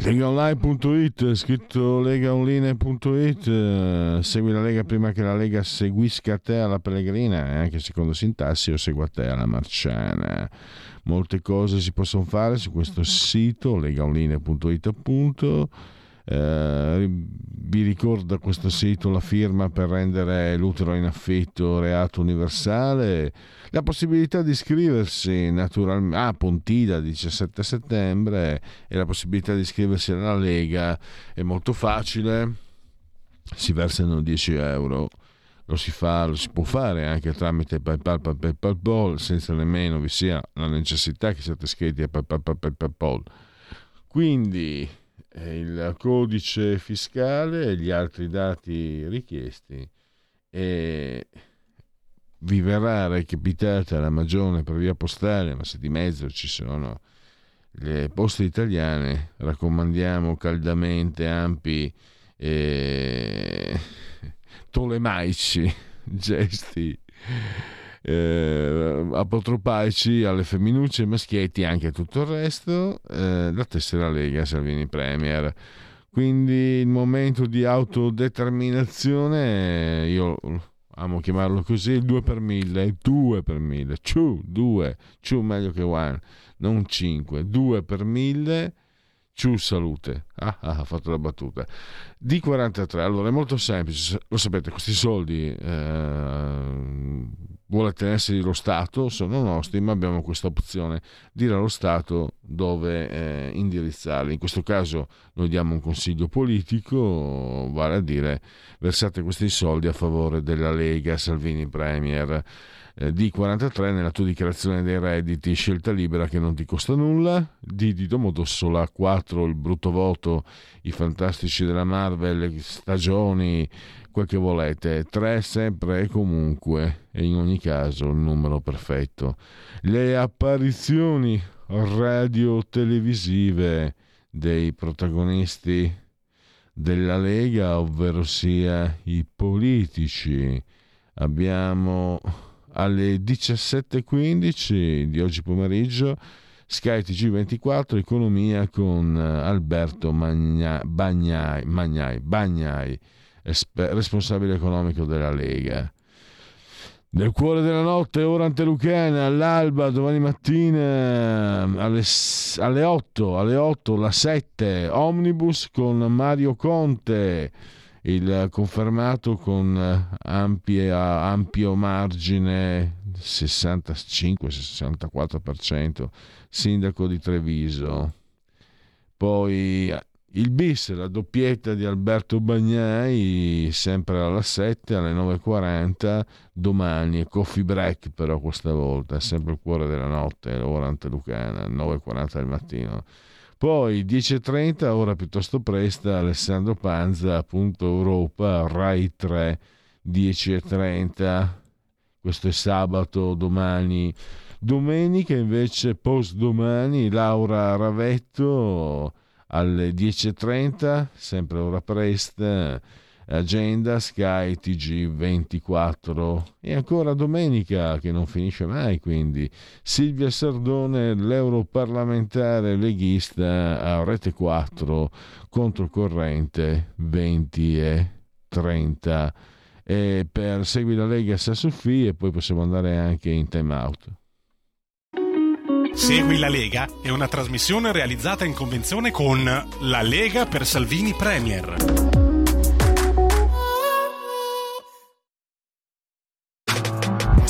[SPEAKER 1] Legaonline.it, scritto legaonline.it, segui la Lega prima che la Lega seguisca te alla Pellegrina e anche secondo sintassi o segua te alla Marciana. Molte cose si possono fare su questo sito legaonline.it appunto eh, vi ricorda questo sito la firma per rendere l'utero in affitto reato universale? La possibilità di iscriversi naturalmente a ah, Pontida 17 settembre e la possibilità di iscriversi alla Lega è molto facile, si versano 10 euro. Lo si, fa, lo si può fare anche tramite PayPal, PayPal, PayPal senza nemmeno vi sia la necessità che siate iscritti a PayPal, PayPal, PayPal Quindi eh, il codice fiscale e gli altri dati richiesti. E vi verrà recapitata la magione per via postale, ma se di mezzo ci sono le poste italiane, raccomandiamo caldamente ampi e <laughs> tolemaici gesti eh, apotropaici alle femminucce, ai maschietti e anche a tutto il resto, eh, la tessera Lega Salvini Premier. Quindi il momento di autodeterminazione, io amo chiamarlo così, il 2 per 1000, 2 per 1000, 2, 2 meglio che 1, non 5, 2 per 1000 Ciu salute. Ah, ah, ha fatto la battuta. D43, allora è molto semplice, lo sapete, questi soldi eh, vuole tenersi lo Stato, sono nostri, ma abbiamo questa opzione, dire allo Stato dove eh, indirizzarli. In questo caso noi diamo un consiglio politico, vale a dire versate questi soldi a favore della Lega Salvini Premier eh, D43 nella tua dichiarazione dei redditi, scelta libera che non ti costa nulla, D di Domodossola 4 il brutto voto, i fantastici della Marvel, stagioni, quel che volete, 3 sempre e comunque e in ogni caso il numero perfetto. Le apparizioni radio-televisive dei protagonisti della Lega, ovvero sia i politici. Abbiamo alle 17.15 di oggi pomeriggio Sky TG24 Economia con eh, Alberto Magna, Bagnai, Magnai, Bagnai esper, responsabile economico della Lega. Nel cuore della notte, ora antelucana, all'alba, domani mattina alle, alle 8, alle 8, la 7, Omnibus con Mario Conte il confermato con eh, ampia, ampio margine 65-64% sindaco di Treviso. Poi eh, il bis la doppietta di Alberto Bagnai sempre alla 7 alle 9.40 domani coffee break però questa volta sempre il cuore della notte ora antelucana 9.40 del mattino poi 10.30, ora piuttosto presta, Alessandro Panza, appunto Europa, Rai 3, 10.30. Questo è sabato, domani. Domenica invece, post domani, Laura Ravetto alle 10.30, sempre ora presta agenda Sky TG24 e ancora domenica che non finisce mai quindi. Silvia Sardone l'europarlamentare leghista a Rete 4 controcorrente 20 e 30 e per Segui la Lega Sa Sofì e poi possiamo andare anche in time out.
[SPEAKER 5] Segui la Lega è una trasmissione realizzata in convenzione con La Lega per Salvini Premier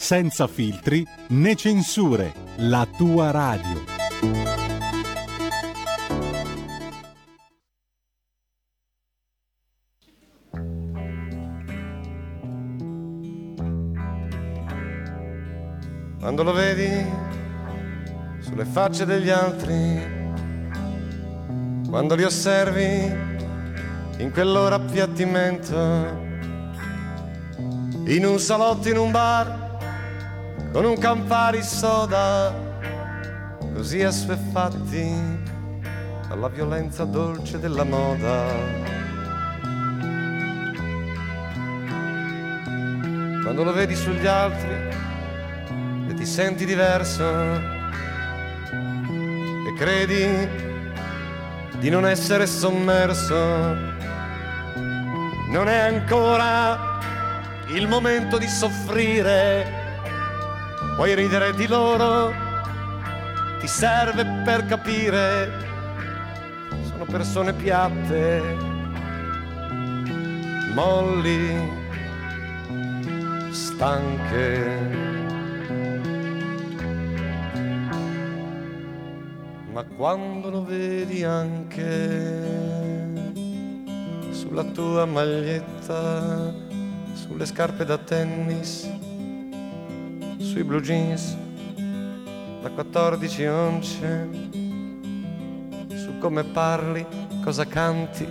[SPEAKER 6] senza filtri né censure, la tua radio.
[SPEAKER 7] Quando lo vedi sulle facce degli altri, quando li osservi in quell'ora appiattimento, in un salotto, in un bar, con un Campari soda, così assuefatti alla violenza dolce della moda. quando lo vedi sugli altri e ti senti diverso e credi di non essere sommerso, non è ancora il momento di soffrire, puoi ridere di loro, ti serve per capire, sono persone piatte, molli stanche. Ma quando lo vedi anche sulla tua maglietta, sulle scarpe da tennis, sui blue jeans da 14 once, su come parli, cosa canti,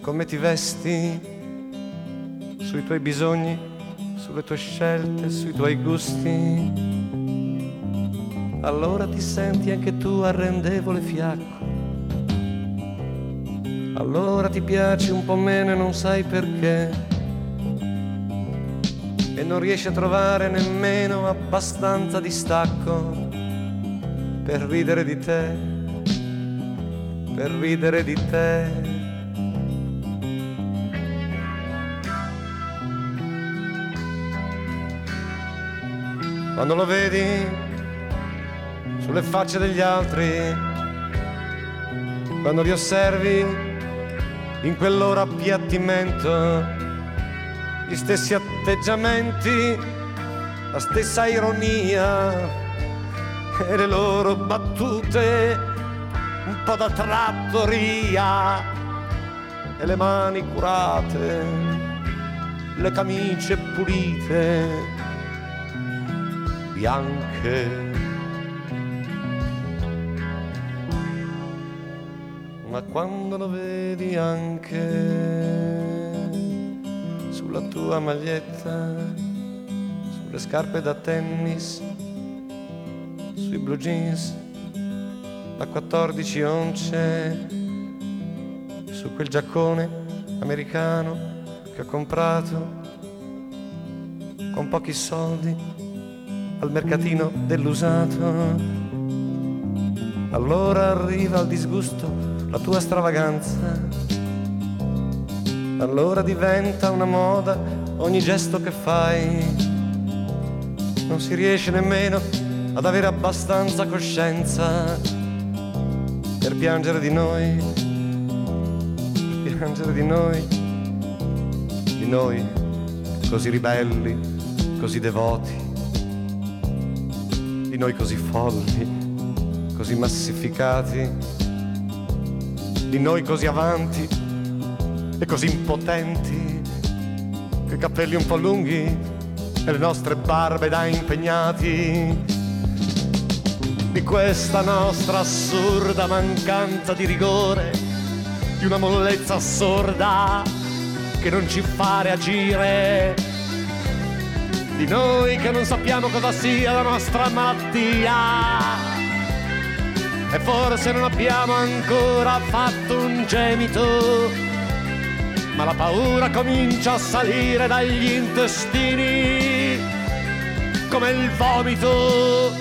[SPEAKER 7] come ti vesti, sui tuoi bisogni sulle tue scelte, sui tuoi gusti, allora ti senti anche tu arrendevole fiacco. Allora ti piaci un po' meno e non sai perché. Non riesci a trovare nemmeno abbastanza distacco per ridere di te, per ridere di te. quando lo vedi sulle facce degli altri, quando li osservi in quell'ora appiattimento, gli stessi atteggiamenti, la stessa ironia e le loro battute, un po' da trattoria e le mani curate, le camicie pulite bianche. Ma quando lo vedi anche sulla tua maglietta, sulle scarpe da tennis, sui blue jeans da 14 once, su quel giaccone americano che ho comprato con pochi soldi al mercatino dell'usato. Allora arriva al disgusto la tua stravaganza. Allora diventa una moda ogni gesto che fai. Non si riesce nemmeno ad avere abbastanza coscienza per piangere di noi, per piangere di noi, di noi così ribelli, così devoti di noi così folli, così massificati, di noi così avanti e così impotenti, coi capelli un po' lunghi e le nostre barbe da impegnati, di questa nostra assurda mancanza di rigore, di una mollezza assurda che non ci fa reagire. Di noi che non sappiamo cosa sia la nostra malattia. E forse non abbiamo ancora fatto un gemito, ma la paura comincia a salire dagli intestini come il vomito.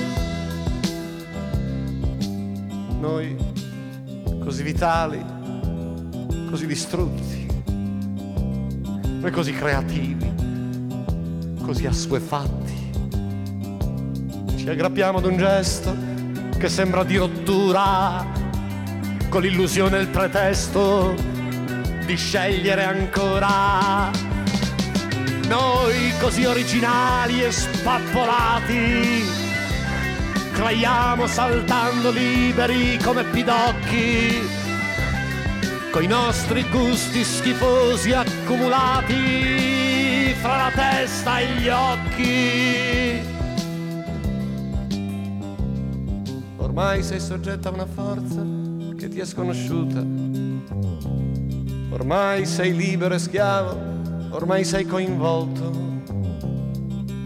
[SPEAKER 7] Noi così vitali, così distrutti, noi così creativi così assuefatti. Ci aggrappiamo ad un gesto che sembra di rottura, con l'illusione e il pretesto di scegliere ancora. Noi così originali e spappolati, traiamo saltando liberi come pidocchi, coi nostri gusti schifosi accumulati fra la testa e gli occhi. Ormai sei soggetta a una forza che ti è sconosciuta. Ormai sei libero e schiavo, ormai sei coinvolto.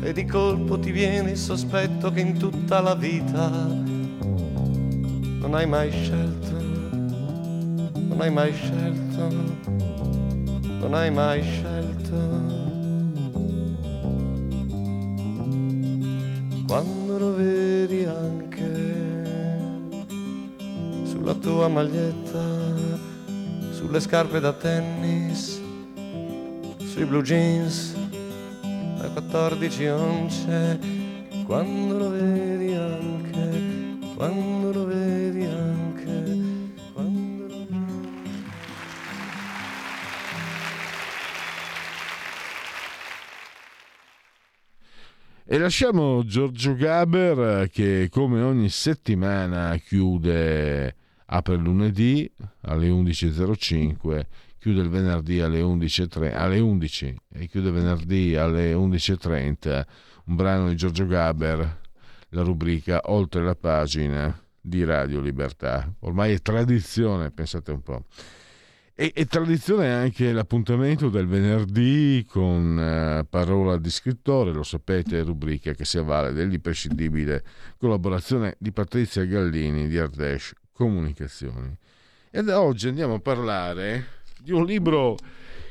[SPEAKER 7] E di colpo ti viene il sospetto che in tutta la vita non hai mai scelto, non hai mai scelto, non hai mai scelto. quando lo vedi anche sulla tua maglietta, sulle scarpe da tennis, sui blue jeans da 14 once, quando lo vedi anche, quando lo vedi anche. Quando lo vedi.
[SPEAKER 1] E lasciamo Giorgio Gaber che come ogni settimana chiude, apre lunedì alle 11.05, chiude il venerdì alle 11.30 alle 11 e chiude venerdì alle 11.30 un brano di Giorgio Gaber, la rubrica Oltre la pagina di Radio Libertà. Ormai è tradizione, pensate un po'. E, e tradizione anche l'appuntamento del venerdì con eh, Parola di scrittore, lo sapete, rubrica che si avvale dell'imprescindibile collaborazione di Patrizia Gallini di Ardesh Comunicazioni. Ed oggi andiamo a parlare di un libro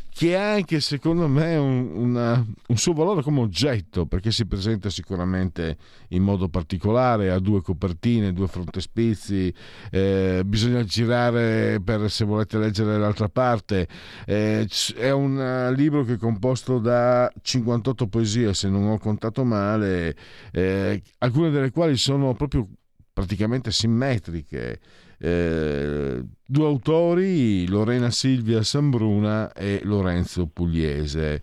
[SPEAKER 1] che ha anche secondo me un, una, un, suo valore come oggetto perché si presenta sicuramente in modo particolare ha due copertine, due frontespizi eh, bisogna girare per se volete leggere l'altra parte eh, è un uh, libro che è composto da 58 poesie se non ho contato male eh, alcune delle quali sono proprio praticamente simmetriche eh, due autori, Lorena Silvia Sambruna e Lorenzo Pugliese.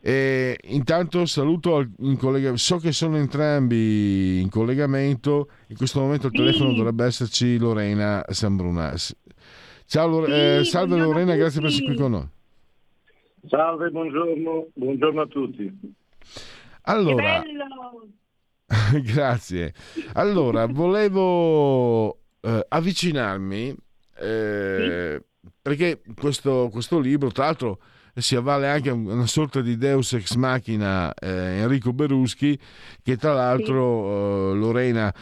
[SPEAKER 1] E intanto saluto in collega- so che sono entrambi in collegamento, in questo momento il telefono sì. dovrebbe esserci Lorena Sambruna. Ciao, sì, eh, salve Lorena, grazie per essere qui con noi.
[SPEAKER 4] Salve, buongiorno, buongiorno a tutti.
[SPEAKER 1] Allora, <laughs> grazie. Allora, <laughs> volevo eh, avvicinarmi eh, sì. perché questo, questo, libro, tra l'altro, si avvale anche una sorta di Deus ex machina eh, Enrico Beruschi, che tra l'altro sì. Eh, Lorena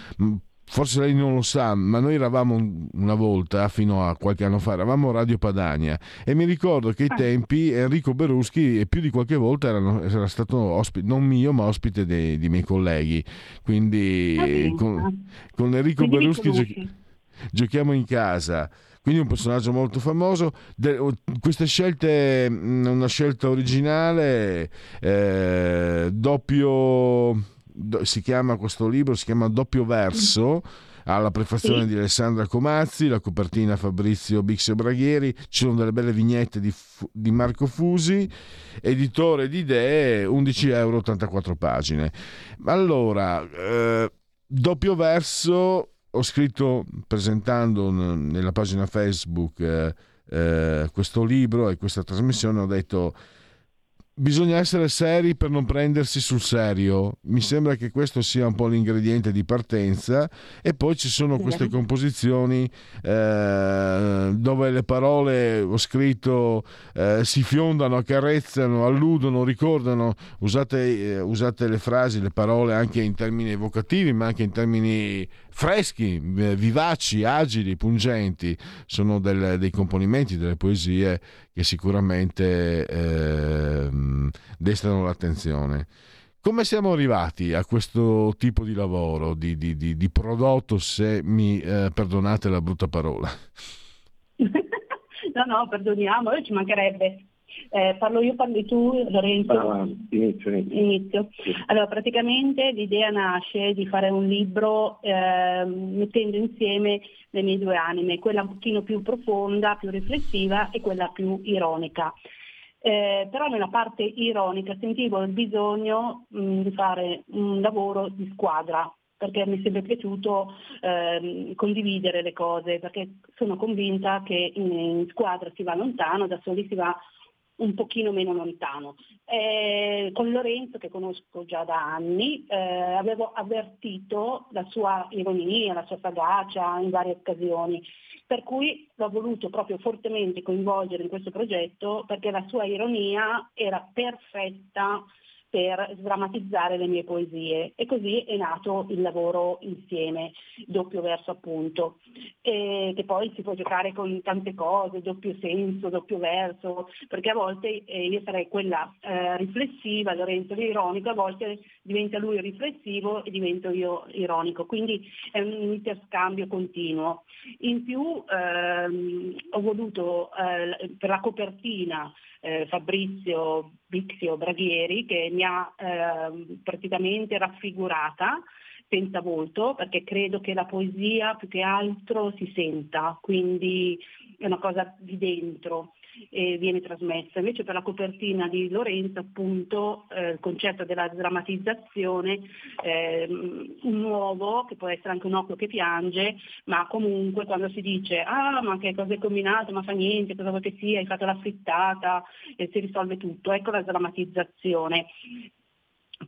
[SPEAKER 1] forse lei non lo sa, ma noi eravamo una volta, fino a qualche anno fa, eravamo Radio Padania e mi ricordo che ai ah. tempi Enrico Beruschi più di qualche volta erano, era stato ospite, non mio, ma ospite dei, dei miei colleghi. Quindi ah, con, con, Enrico Quindi Beruschi giochi, giochiamo in casa quindi un personaggio molto famoso. De, queste scelte, una scelta originale, eh, doppio, do, si chiama questo libro, si chiama Doppio Verso. Ha la prefazione sì. di Alessandra Comazzi, la copertina Fabrizio Bixio Braghieri, ci sono delle belle vignette di, di Marco Fusi, editore di idee, 11 euro, 84 pagine. Allora, eh, doppio verso ho scritto presentando nella pagina Facebook eh, eh, questo libro e questa trasmissione, ho detto bisogna essere seri per non prendersi sul serio. Mi sembra che questo sia un po' l'ingrediente di partenza. E poi ci sono queste composizioni eh, dove le parole, ho scritto, eh, si fiondano, accarezzano, alludono, ricordano, usate, eh, usate le frasi, le parole anche in termini evocativi ma anche in termini freschi, eh, vivaci, agili, pungenti, sono del, dei componimenti delle poesie che sicuramente eh, destano l'attenzione. Come siamo arrivati a questo tipo di lavoro, di, di, di, di prodotto, se mi eh, perdonate la brutta parola? <laughs>
[SPEAKER 8] no, no, perdoniamo, ci mancherebbe. Eh, parlo io, parli tu, Lorenzo?
[SPEAKER 4] Ah, inizio, inizio.
[SPEAKER 8] inizio. Allora, praticamente l'idea nasce di fare un libro eh, mettendo insieme le mie due anime, quella un pochino più profonda, più riflessiva e quella più ironica. Eh, però nella parte ironica sentivo il bisogno mh, di fare un lavoro di squadra, perché mi è sempre piaciuto eh, condividere le cose, perché sono convinta che in, in, squadra si va lontano, da soli si va un pochino meno lontano. Eh, con Lorenzo, che conosco già da anni, eh, avevo avvertito la sua ironia, la sua sagacia in varie occasioni, per cui l'ho voluto proprio fortemente coinvolgere in questo progetto perché la sua ironia era perfetta per sdrammatizzare le mie poesie. E così è nato il lavoro insieme, doppio verso appunto, e che poi si può giocare con tante cose, doppio senso, doppio verso, perché a volte eh, io sarei quella eh, riflessiva, Lorenzo è ironico, a volte diventa lui riflessivo e divento io ironico, quindi è un interscambio continuo. In più ehm, ho voluto eh, per la copertina eh, Fabrizio Bixio Braghieri che mi ha eh, praticamente raffigurata senza volto perché credo che la poesia più che altro si senta, quindi è una cosa di dentro e viene trasmessa. Invece per la copertina di Lorenzo appunto eh, il concetto della drammatizzazione, eh, un nuovo, che può essere anche un occhio che piange, ma comunque quando si dice ah ma che cosa hai combinato, ma fa niente, cosa vuoi che sia, hai fatto la frittata e si risolve tutto, ecco la drammatizzazione.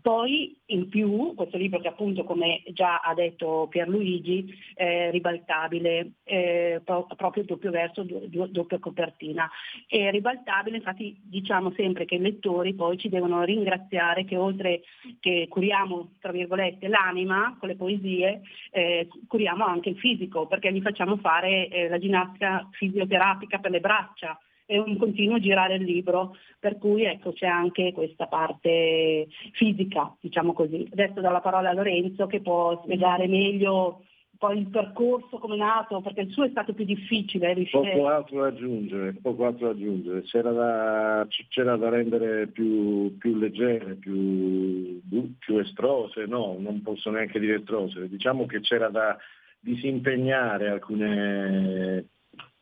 [SPEAKER 8] Poi in più questo libro che appunto come già ha detto Pierluigi è ribaltabile, eh, proprio doppio verso, do, doppia copertina. È ribaltabile, infatti diciamo sempre che i lettori poi ci devono ringraziare che oltre che curiamo tra virgolette l'anima con le poesie, eh, curiamo anche il fisico perché gli facciamo fare eh, la ginnastica fisioterapica per le braccia è un continuo girare il libro, per cui ecco, c'è anche questa parte fisica, diciamo così. Adesso do la parola a Lorenzo che può spiegare meglio poi il percorso come è nato, perché il suo è stato più difficile.
[SPEAKER 9] Riuscire... Poco altro da aggiungere, poco altro aggiungere. C'era, da, c'era da rendere più, più leggere, più, più, estrose, no, non posso neanche dire estrose, diciamo che c'era da disimpegnare alcune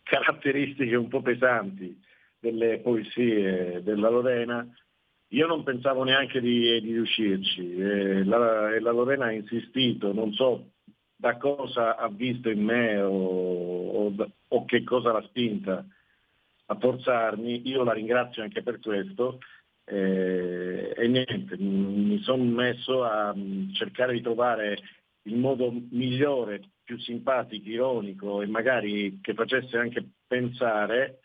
[SPEAKER 9] caratteristiche un po' pesanti delle poesie della Lorena, io non pensavo neanche di, di riuscirci. E la, e la, Lorena ha insistito, non so da cosa ha visto in me o, o, o che cosa l'ha spinta a forzarmi, io la ringrazio anche per questo. Eh, e niente, mi sono messo a cercare di trovare il modo migliore più simpatico, ironico e magari che facesse anche pensare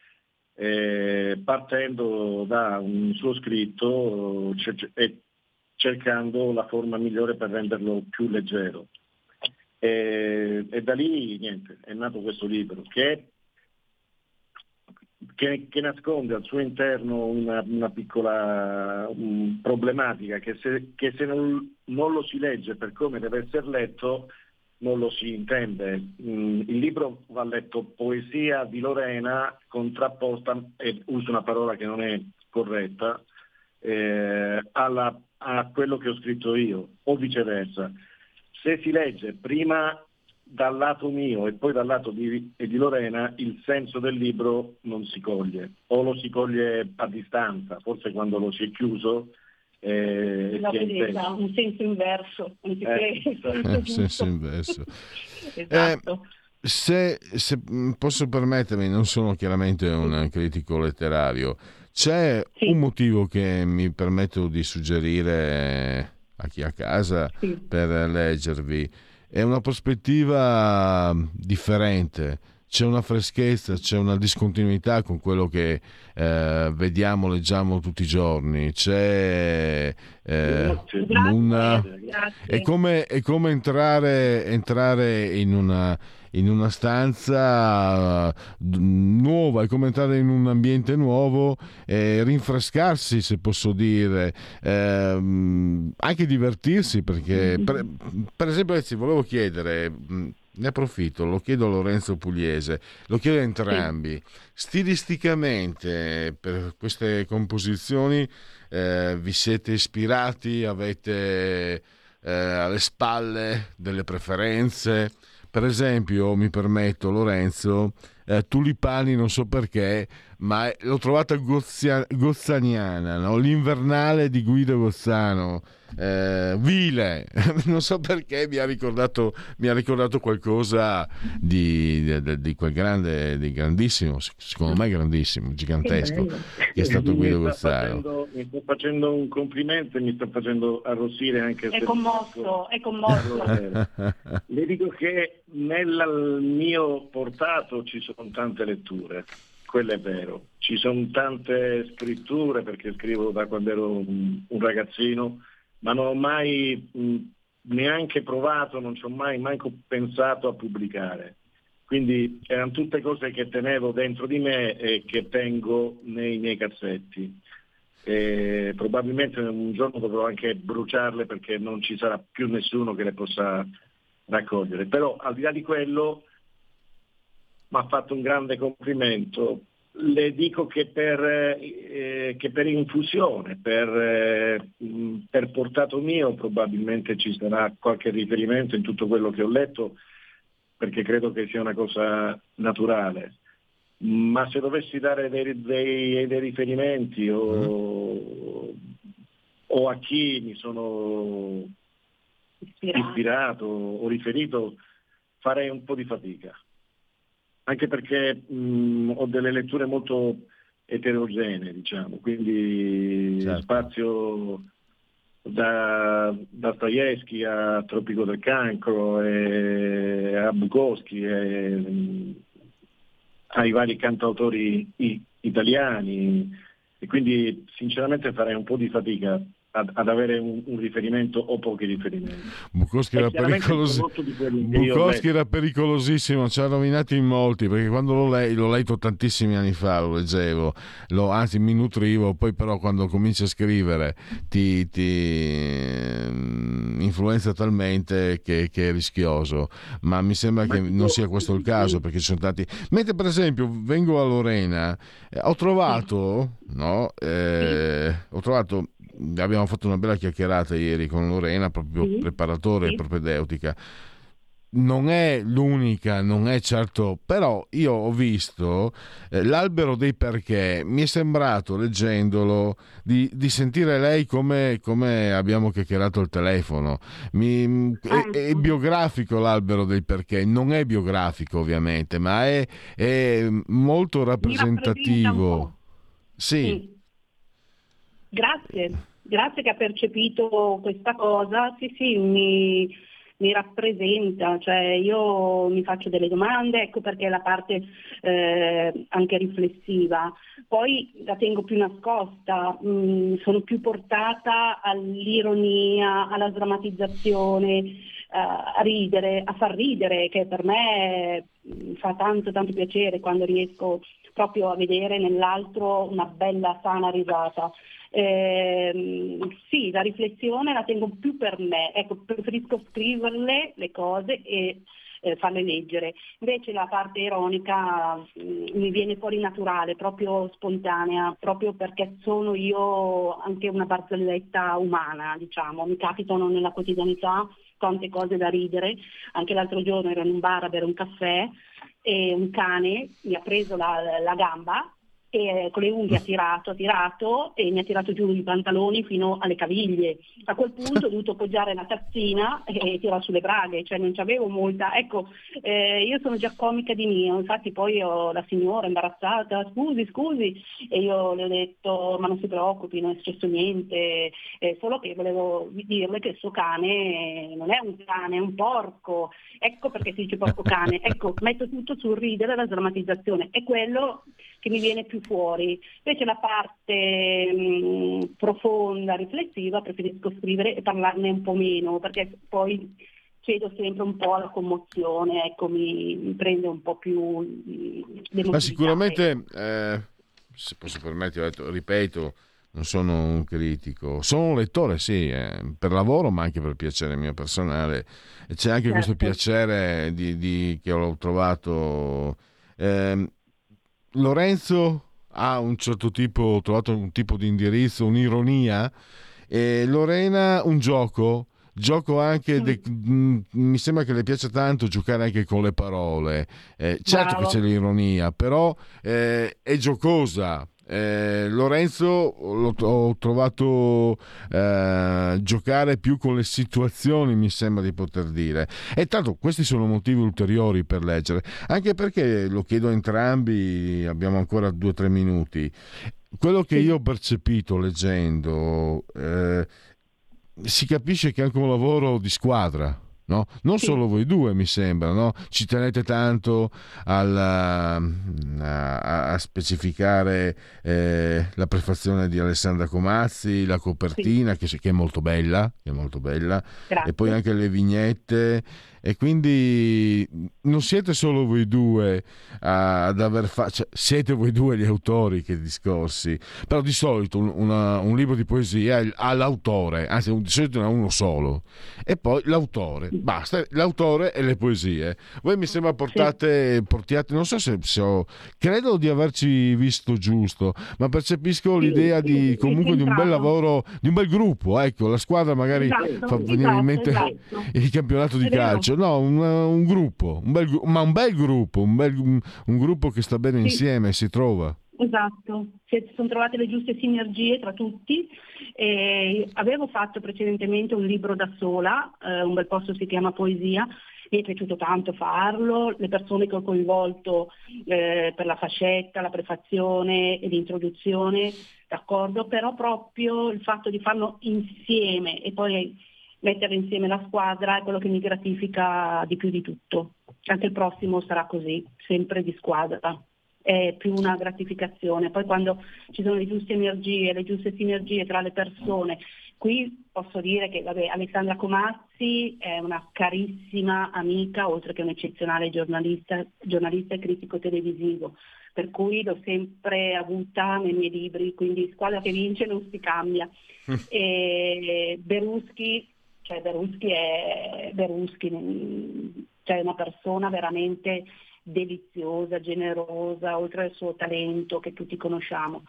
[SPEAKER 9] eh, partendo da un suo scritto e cercando la forma migliore per renderlo più leggero. E, e da lì niente, è nato questo libro che, che, che nasconde al suo interno una, una piccola un, problematica che se, che se non, non, lo si legge per come deve essere letto non lo si intende. Mm, il libro va letto poesia di Lorena contrapposta, e uso una parola che non è corretta, eh, alla, a quello che ho scritto io, o viceversa. Se si legge prima dal lato mio e poi dal lato di, di Lorena, il senso del libro non si coglie, o lo si coglie a distanza, forse quando lo si è chiuso eh,
[SPEAKER 8] no, vedete, un senso inverso,
[SPEAKER 1] eh, <laughs> un senso inverso. <laughs> esatto. Eh, se, se, posso permettermi, non sono chiaramente un critico letterario, c'è sì. un motivo che mi permetto di suggerire a chi è a casa sì. per leggervi. È una prospettiva differente c'è una freschezza, c'è una discontinuità con quello che eh, vediamo, leggiamo tutti i giorni. C'è eh, una... È come, è come entrare, entrare in, una, in una stanza nuova, è come entrare in un ambiente nuovo e rinfrescarsi, se posso dire, eh, anche divertirsi, perché per, per esempio, volevo chiedere ne approfitto, lo chiedo a Lorenzo Pugliese, lo chiedo a entrambi. Stilisticamente per queste composizioni eh, vi siete ispirati, avete eh, alle spalle delle preferenze? Per esempio, mi permetto, Lorenzo, eh, Tulipani, non so perché, ma l'ho trovata gozzia- gozzaniana, no? l'invernale di Guido Gozzano eh, vile, <laughs> non so perché mi ha ricordato, mi ha ricordato qualcosa di, di, di, quel grande, di grandissimo, secondo me grandissimo, gigantesco, che, che è stato Guido Gozzaro.
[SPEAKER 9] Mi sto facendo un complimento e mi sto facendo arrossire anche
[SPEAKER 8] è commosso, è commosso.
[SPEAKER 9] Le dico che nel mio portato ci sono tante letture quello è vero. Ci sono tante scritture perché scrivo da quando ero un, un ragazzino, ma non ho mai mh, neanche provato, non ci ho mai manco pensato a pubblicare. Quindi erano tutte cose che tenevo dentro di me e che tengo nei miei cassetti. E probabilmente un giorno dovrò anche bruciarle perché non ci sarà più nessuno che le possa raccogliere. Però al di là di quello mi ha fatto un grande complimento. Le dico che per, eh, che per infusione, per, eh, per portato mio probabilmente ci sarà qualche riferimento in tutto quello che ho letto perché credo che sia una cosa naturale. Ma se dovessi dare dei, dei, dei riferimenti o, mm. o, a chi mi sono ispirato. ispirato o riferito, farei un po' di fatica anche perché mh, ho delle letture molto eterogenee, diciamo, quindi certo. spazio da Dostoevsky a Tropico del Cancro, e a Bukowski, e, ai vari cantautori italiani e quindi sinceramente farei un po' di fatica ad, ad avere un, un, riferimento o pochi riferimenti.
[SPEAKER 1] Bukowski, era, pericolos... Bukowski era, pericolosissimo, ci ha rovinato in molti perché quando l'ho, le... l'ho, letto tantissimi anni fa, lo leggevo, lo, anzi mi nutrivo, poi però quando cominci a scrivere ti, ti mm, influenza talmente che, che, è rischioso, ma mi sembra ma che io... non sia questo il caso perché ci sono tanti... Mentre per esempio vengo a Lorena, eh, ho trovato, no, eh, ho trovato abbiamo fatto una bella chiacchierata ieri con Lorena, proprio sì. preparatore sì. propedeutica. Non è l'unica, non è certo, però io ho visto eh, l'albero dei perché, mi è sembrato leggendolo di, di sentire lei come, come, abbiamo chiacchierato al telefono. Mi, è, ah, è, biografico l'albero dei perché, non è biografico ovviamente, ma è, è molto rappresentativo.
[SPEAKER 8] Sì. sì. Grazie, grazie che ha percepito questa cosa. Sì, sì, mi, mi rappresenta, cioè io mi faccio delle domande, ecco perché è la parte eh, anche riflessiva. Poi la tengo più nascosta, mh, mm, sono più portata all'ironia, alla sdrammatizzazione, eh, a ridere, a far ridere, che per me mm, fa tanto tanto piacere quando riesco proprio a vedere nell'altro una bella sana risata. Eh, sì, la riflessione la tengo più per me, ecco, preferisco scriverle le cose e eh, farle leggere. Invece la parte ironica mh, mm, mi viene fuori naturale, proprio spontanea, proprio perché sono io anche una barzelletta umana, diciamo, mi capitano nella quotidianità tante cose da ridere. Anche l'altro giorno ero in un bar a bere un caffè e un cane mi ha preso la, la gamba e con le unghie ha tirato, ha tirato e mi ha tirato giù i pantaloni fino alle caviglie. A quel punto ho <laughs> dovuto appoggiare la tazzina e tirare sulle braghe, cioè non c'avevo molta. Ecco, eh, io sono già comica di mio, infatti poi ho la signora imbarazzata, scusi, scusi, e io le ho detto ma non si preoccupi, non è successo niente, eh, solo che volevo dirle che il suo cane non è un cane, è un porco. Ecco perché si dice porco cane. Ecco, metto tutto sul ridere, la drammatizzazione. È quello che mi viene più fuori. Invece la parte mh, profonda, riflessiva, preferisco scrivere e parlarne un po' meno, perché poi cedo sempre un po' alla commozione, ecco, mi, mi prende un po' più l'emotività.
[SPEAKER 1] Ma sicuramente, eh, se posso permettere, ripeto, non sono un critico, sono un lettore, sì, eh, per lavoro, ma anche per piacere mio personale. E c'è anche certo. questo piacere di, di, che ho trovato. Eh, Lorenzo ha un certo tipo, ho trovato un tipo di indirizzo, un'ironia, e Lorena un gioco, gioco anche, de, mh, mm, mi sembra che le piace tanto giocare anche con le parole, eh, certo Bravo. che c'è l'ironia, però eh, è giocosa, eh, Lorenzo l'ho, ho trovato eh, giocare più con le situazioni, mi sembra di poter dire. E tanto questi sono motivi ulteriori per leggere, anche perché lo chiedo a entrambi, abbiamo ancora due o tre minuti. Quello che io ho percepito leggendo, eh, si capisce che è anche un lavoro di squadra No? Non sì. solo voi due, mi sembra, no? ci tenete tanto alla, a, a, specificare eh, la prefazione di Alessandra Comazzi, la copertina sì. che, che, è molto bella, che è molto bella e poi anche le vignette e quindi non siete solo voi due ad aver fatto, cioè, siete voi due gli autori che discorsi, però di solito un, una, un libro di poesia ha l'autore, anzi di solito ne ha uno solo, e poi l'autore, basta, l'autore e le poesie. Voi mi sembra portate, portiate, non so se, se ho, credo di averci visto giusto, ma percepisco l'idea di comunque di un bel lavoro, di un bel gruppo, ecco, la squadra magari esatto, fa venire esatto, in mente esatto. il campionato di calcio calcio, no, un, un gruppo, un bel, ma un bel gruppo, un, bel, un, gruppo che sta bene sì. insieme, si trova.
[SPEAKER 8] Esatto, si sono trovate le giuste sinergie tra tutti. Eh, avevo fatto precedentemente un libro da sola, eh, un bel posto si chiama Poesia, mi è piaciuto tanto farlo, le persone che ho coinvolto eh, per la fascetta, la prefazione e l'introduzione, d'accordo, però proprio il fatto di farlo insieme e poi mettere insieme la squadra è quello che mi gratifica di più di tutto. Anche il prossimo sarà così, sempre di squadra. È più una gratificazione. Poi quando ci sono le giuste energie, le giuste sinergie tra le persone, qui posso dire che vabbè, Alessandra Comazzi è una carissima amica, oltre che un eccezionale giornalista, giornalista e critico televisivo per cui l'ho sempre avuta nei miei libri, quindi squadra che vince non si cambia. e Beruschi cioè Beruschi è Beruschi, cioè una persona veramente deliziosa, generosa, oltre al suo talento che tutti conosciamo.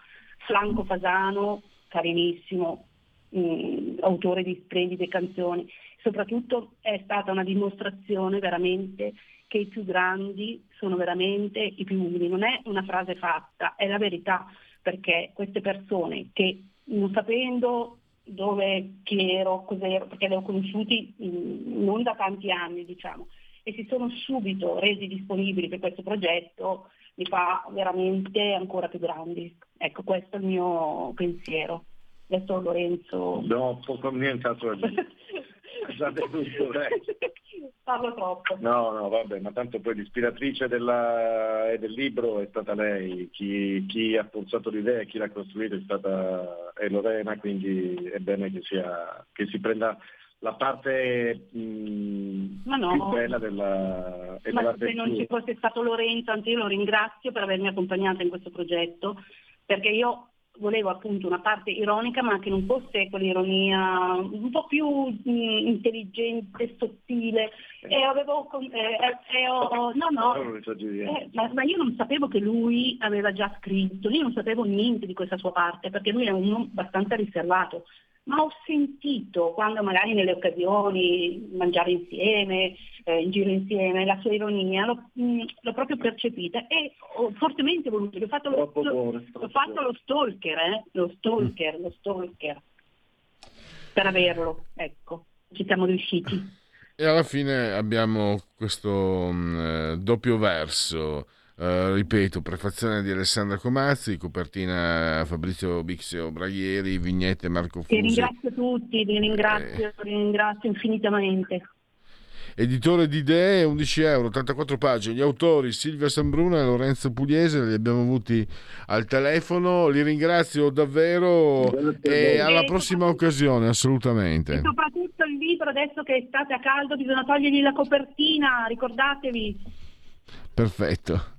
[SPEAKER 8] Franco Fasano, carinissimo, mh, mm, autore di splendide canzoni, soprattutto è stata una dimostrazione veramente che i più grandi sono veramente i più umili, non è una frase fatta, è la verità, perché queste persone che non sapendo dove, chi ero, cos'ero, perché li ho conosciuti mm, non da tanti anni, diciamo, e si sono subito resi disponibili per questo progetto, mi fa veramente ancora più grandi. Ecco, questo è il mio pensiero. Adesso Lorenzo...
[SPEAKER 4] No, poco nient'altro da dire. <laughs> Lei.
[SPEAKER 8] Parlo troppo.
[SPEAKER 4] No, no, vabbè, ma tanto poi l'ispiratrice della, del libro è stata lei, chi, chi ha pensato l'idea e chi l'ha costruito è stata è Lorena, quindi è bene che, sia, che si prenda la parte mh, ma no, più bella della,
[SPEAKER 8] ma se non ci fosse stato Lorenzo, anzi io lo ringrazio per avermi accompagnata in questo progetto, perché io volevo appunto una parte ironica ma che non fosse quell'ironia un po' più mh, intelligente, sottile. E avevo eh, eh, ho, no no. Eh, ma, ma, io non sapevo che lui aveva già scritto io non sapevo niente di questa sua parte perché lui è uno abbastanza riservato ma ho sentito quando magari nelle occasioni mangiare insieme, eh, in giro insieme, la sua ironia, l'ho, mh, mm, l'ho proprio percepita e ho fortemente voluto, ho fatto lo, lo, ho fatto lo stalker, eh? lo stalker, lo stalker, per averlo, ecco, ci siamo riusciti. <laughs>
[SPEAKER 1] E alla fine abbiamo questo mh, mm, eh, doppio verso Uh, ripeto, prefazione di Alessandra Comazzi, copertina Fabrizio Bixio Braghieri, vignette Marco Fusi.
[SPEAKER 8] Ti ringrazio tutti, vi ringrazio, eh. ringrazio infinitamente.
[SPEAKER 1] Editore di idee, 11 euro, 34 pagine. Gli autori Silvia Sambruna e Lorenzo Pugliese li abbiamo avuti al telefono. Li ringrazio davvero e alla prossima occasione, assolutamente.
[SPEAKER 8] E soprattutto il libro, adesso che state a caldo, bisogna togliergli la copertina, ricordatevi.
[SPEAKER 1] Perfetto.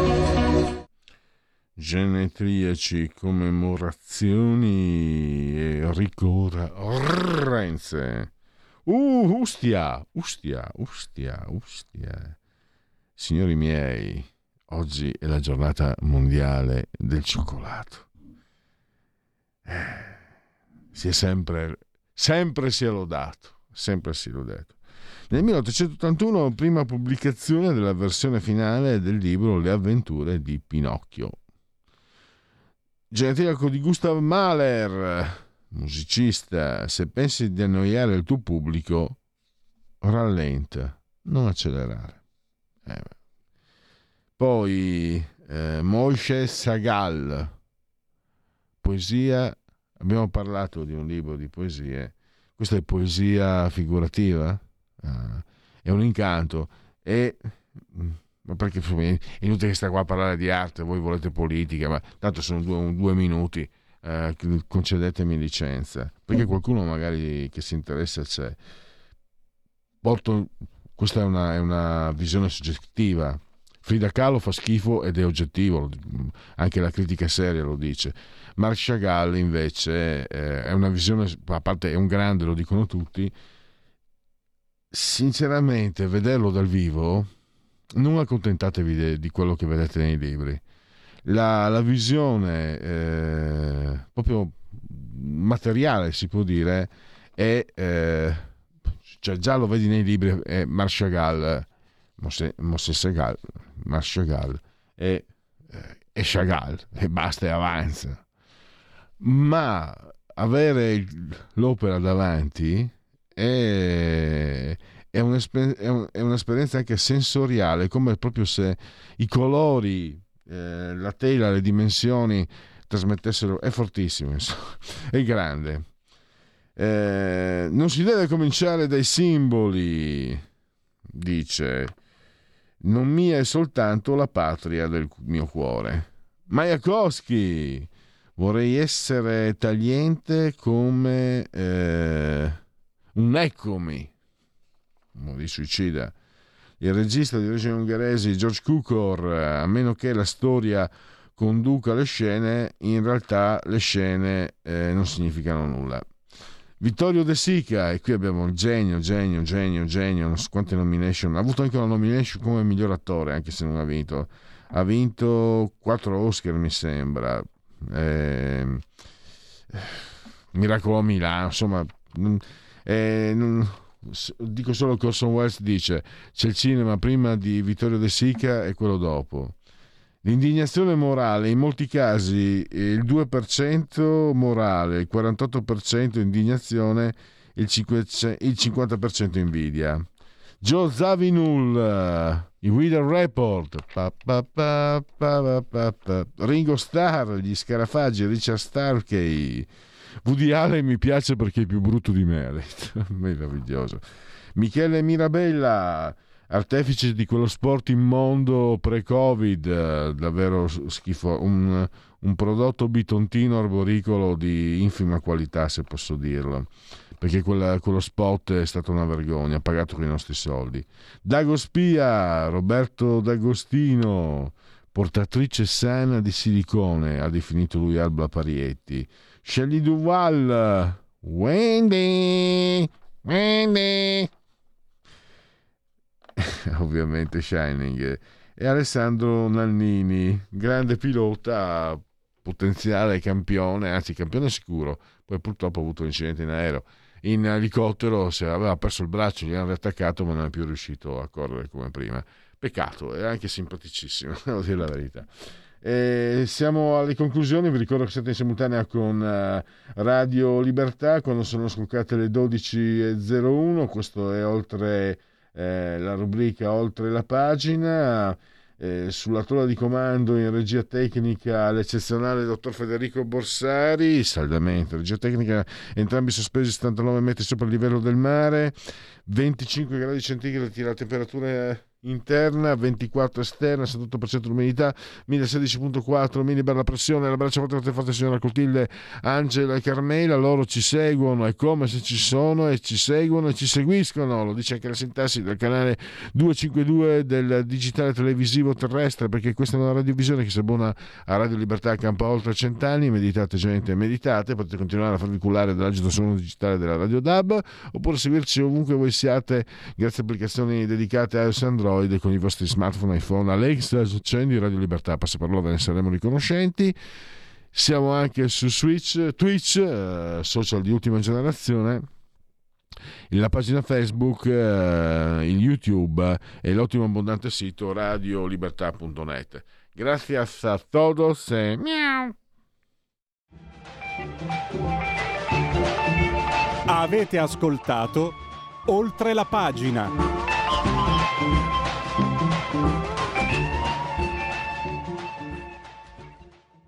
[SPEAKER 1] Genetriaci, commemorazioni e ricorrenze. Uh, ustia, ustia, ustia, ustia. Signori miei, oggi è la giornata mondiale del cioccolato. Eh, si è sempre, sempre si è lodato, sempre si è lodato. Nel 1881, prima pubblicazione della versione finale del libro Le avventure di Pinocchio. Genetiliaco di Gustav Mahler, musicista, se pensi di annoiare il tuo pubblico, rallenta, non accelerare. Eh, poi eh, Moshe Sagal, poesia, abbiamo parlato di un libro di poesie, questa è poesia figurativa? Uh, è un incanto. Mm, ma perché è inutile che sta qua a parlare di arte voi volete politica ma tanto sono due, due minuti uh, concedetemi licenza. Perché qualcuno magari che si interessa c'è. Porto, questa è una, è una visione soggettiva. Frida Kahlo fa schifo ed è oggettivo anche la critica seria lo dice. Marc Chagall invece eh, è una visione a parte è un grande lo dicono tutti. Sinceramente, vederlo dal vivo, non accontentatevi di quello che vedete nei libri. La, la visione eh, proprio materiale, si può dire, è, eh, cioè già lo vedi nei libri, è Marchagall, Mosè Segal, Marchagall, è, eh, è Chagall, e basta e avanza. Ma avere l'opera davanti è, è, un'esperienza anche sensoriale, come proprio se i colori, eh, la tela, le dimensioni trasmettessero, è fortissimo, <laughs> è grande. Eh, non si deve cominciare dai simboli, dice, non mia è soltanto la patria del mio cuore. Majakowski, vorrei essere tagliente come... Eh, un eccomi, di suicida. Il regista di origine ungheresi George Cukor, a meno che la storia conduca le scene, in realtà le scene eh, non significano nulla. Vittorio De Sica, e qui abbiamo il genio, genio, genio, genio, non so quante nomination, ha avuto anche una nomination come miglior attore, anche se non ha vinto. Ha vinto quattro Oscar, mi sembra. Eh, Miracolo a Milano, insomma, eh, non, dico solo che Orson Welles dice c'è il cinema prima di Vittorio De Sica e quello dopo. L'indignazione morale, in molti casi il 2% morale, il 48% indignazione, il 50% invidia. Joe Zawinul, i Whedon Report, pa, pa, pa, Ringo Starr, gli Scarafaggi, Richard Starkey, Woody Allen mi piace perché è più brutto di me, <laughs> meraviglioso. Michele Mirabella, artefice di quello sport immondo pre-Covid, davvero schifo, un, un prodotto bitontino arboricolo di infima qualità, se posso dirlo perché quella, quello spot è stata una vergogna, pagato con i nostri soldi. Dago Spia, Roberto D'Agostino, portatrice sana di silicone, ha definito lui Alba Parietti. Shelley Duval, Wendy, Wendy. <laughs> Ovviamente Shining. E Alessandro Nannini, grande pilota, potenziale campione, anzi campione sicuro, poi purtroppo ha avuto un incidente in aereo. In elicottero aveva perso il braccio, gli hanno riattaccato ma non è più riuscito a correre come prima. Peccato, è anche simpaticissimo, <laughs> devo dire la verità. E siamo alle conclusioni, vi ricordo che siete in simultanea con uh, Radio Libertà quando sono scoccate le 12.01, questo è oltre eh, la rubrica Oltre la pagina. Eh, sulla tolla di comando in regia tecnica l'eccezionale dottor Federico Borsari, saldamente, regia tecnica, entrambi sospesi 79 metri sopra il livello del mare, 25 gradi centigradi la temperatura interna, 24 esterna, 78% l'umidità, 1016.4 millibar la pressione, l'abbraccio forte forte forte signora Cotilde, Angela e Carmela, loro ci seguono, è come se ci sono e ci seguono e ci seguiscono, lo dice anche la sintassi del canale 252 del digitale televisivo terrestre, perché questa è una radiovisione che si abbona a Radio Libertà campa oltre cent'anni, meditate gente, meditate, potete continuare a farvi cullare dall'agito suono digitale della Radio DAB, oppure seguirci ovunque voi siate grazie a applicazioni dedicate a iOS Android con i vostri smartphone, iPhone, Alexa, accendi Radio Libertà, passaparola, ve ne saremo riconoscenti. Siamo anche su Switch, Twitch, eh, social di ultima generazione la pagina Facebook, eh, il YouTube e l'ottimo abbondante sito radiolibertà.net. Grazie a todos e miau.
[SPEAKER 6] Avete ascoltato oltre la pagina.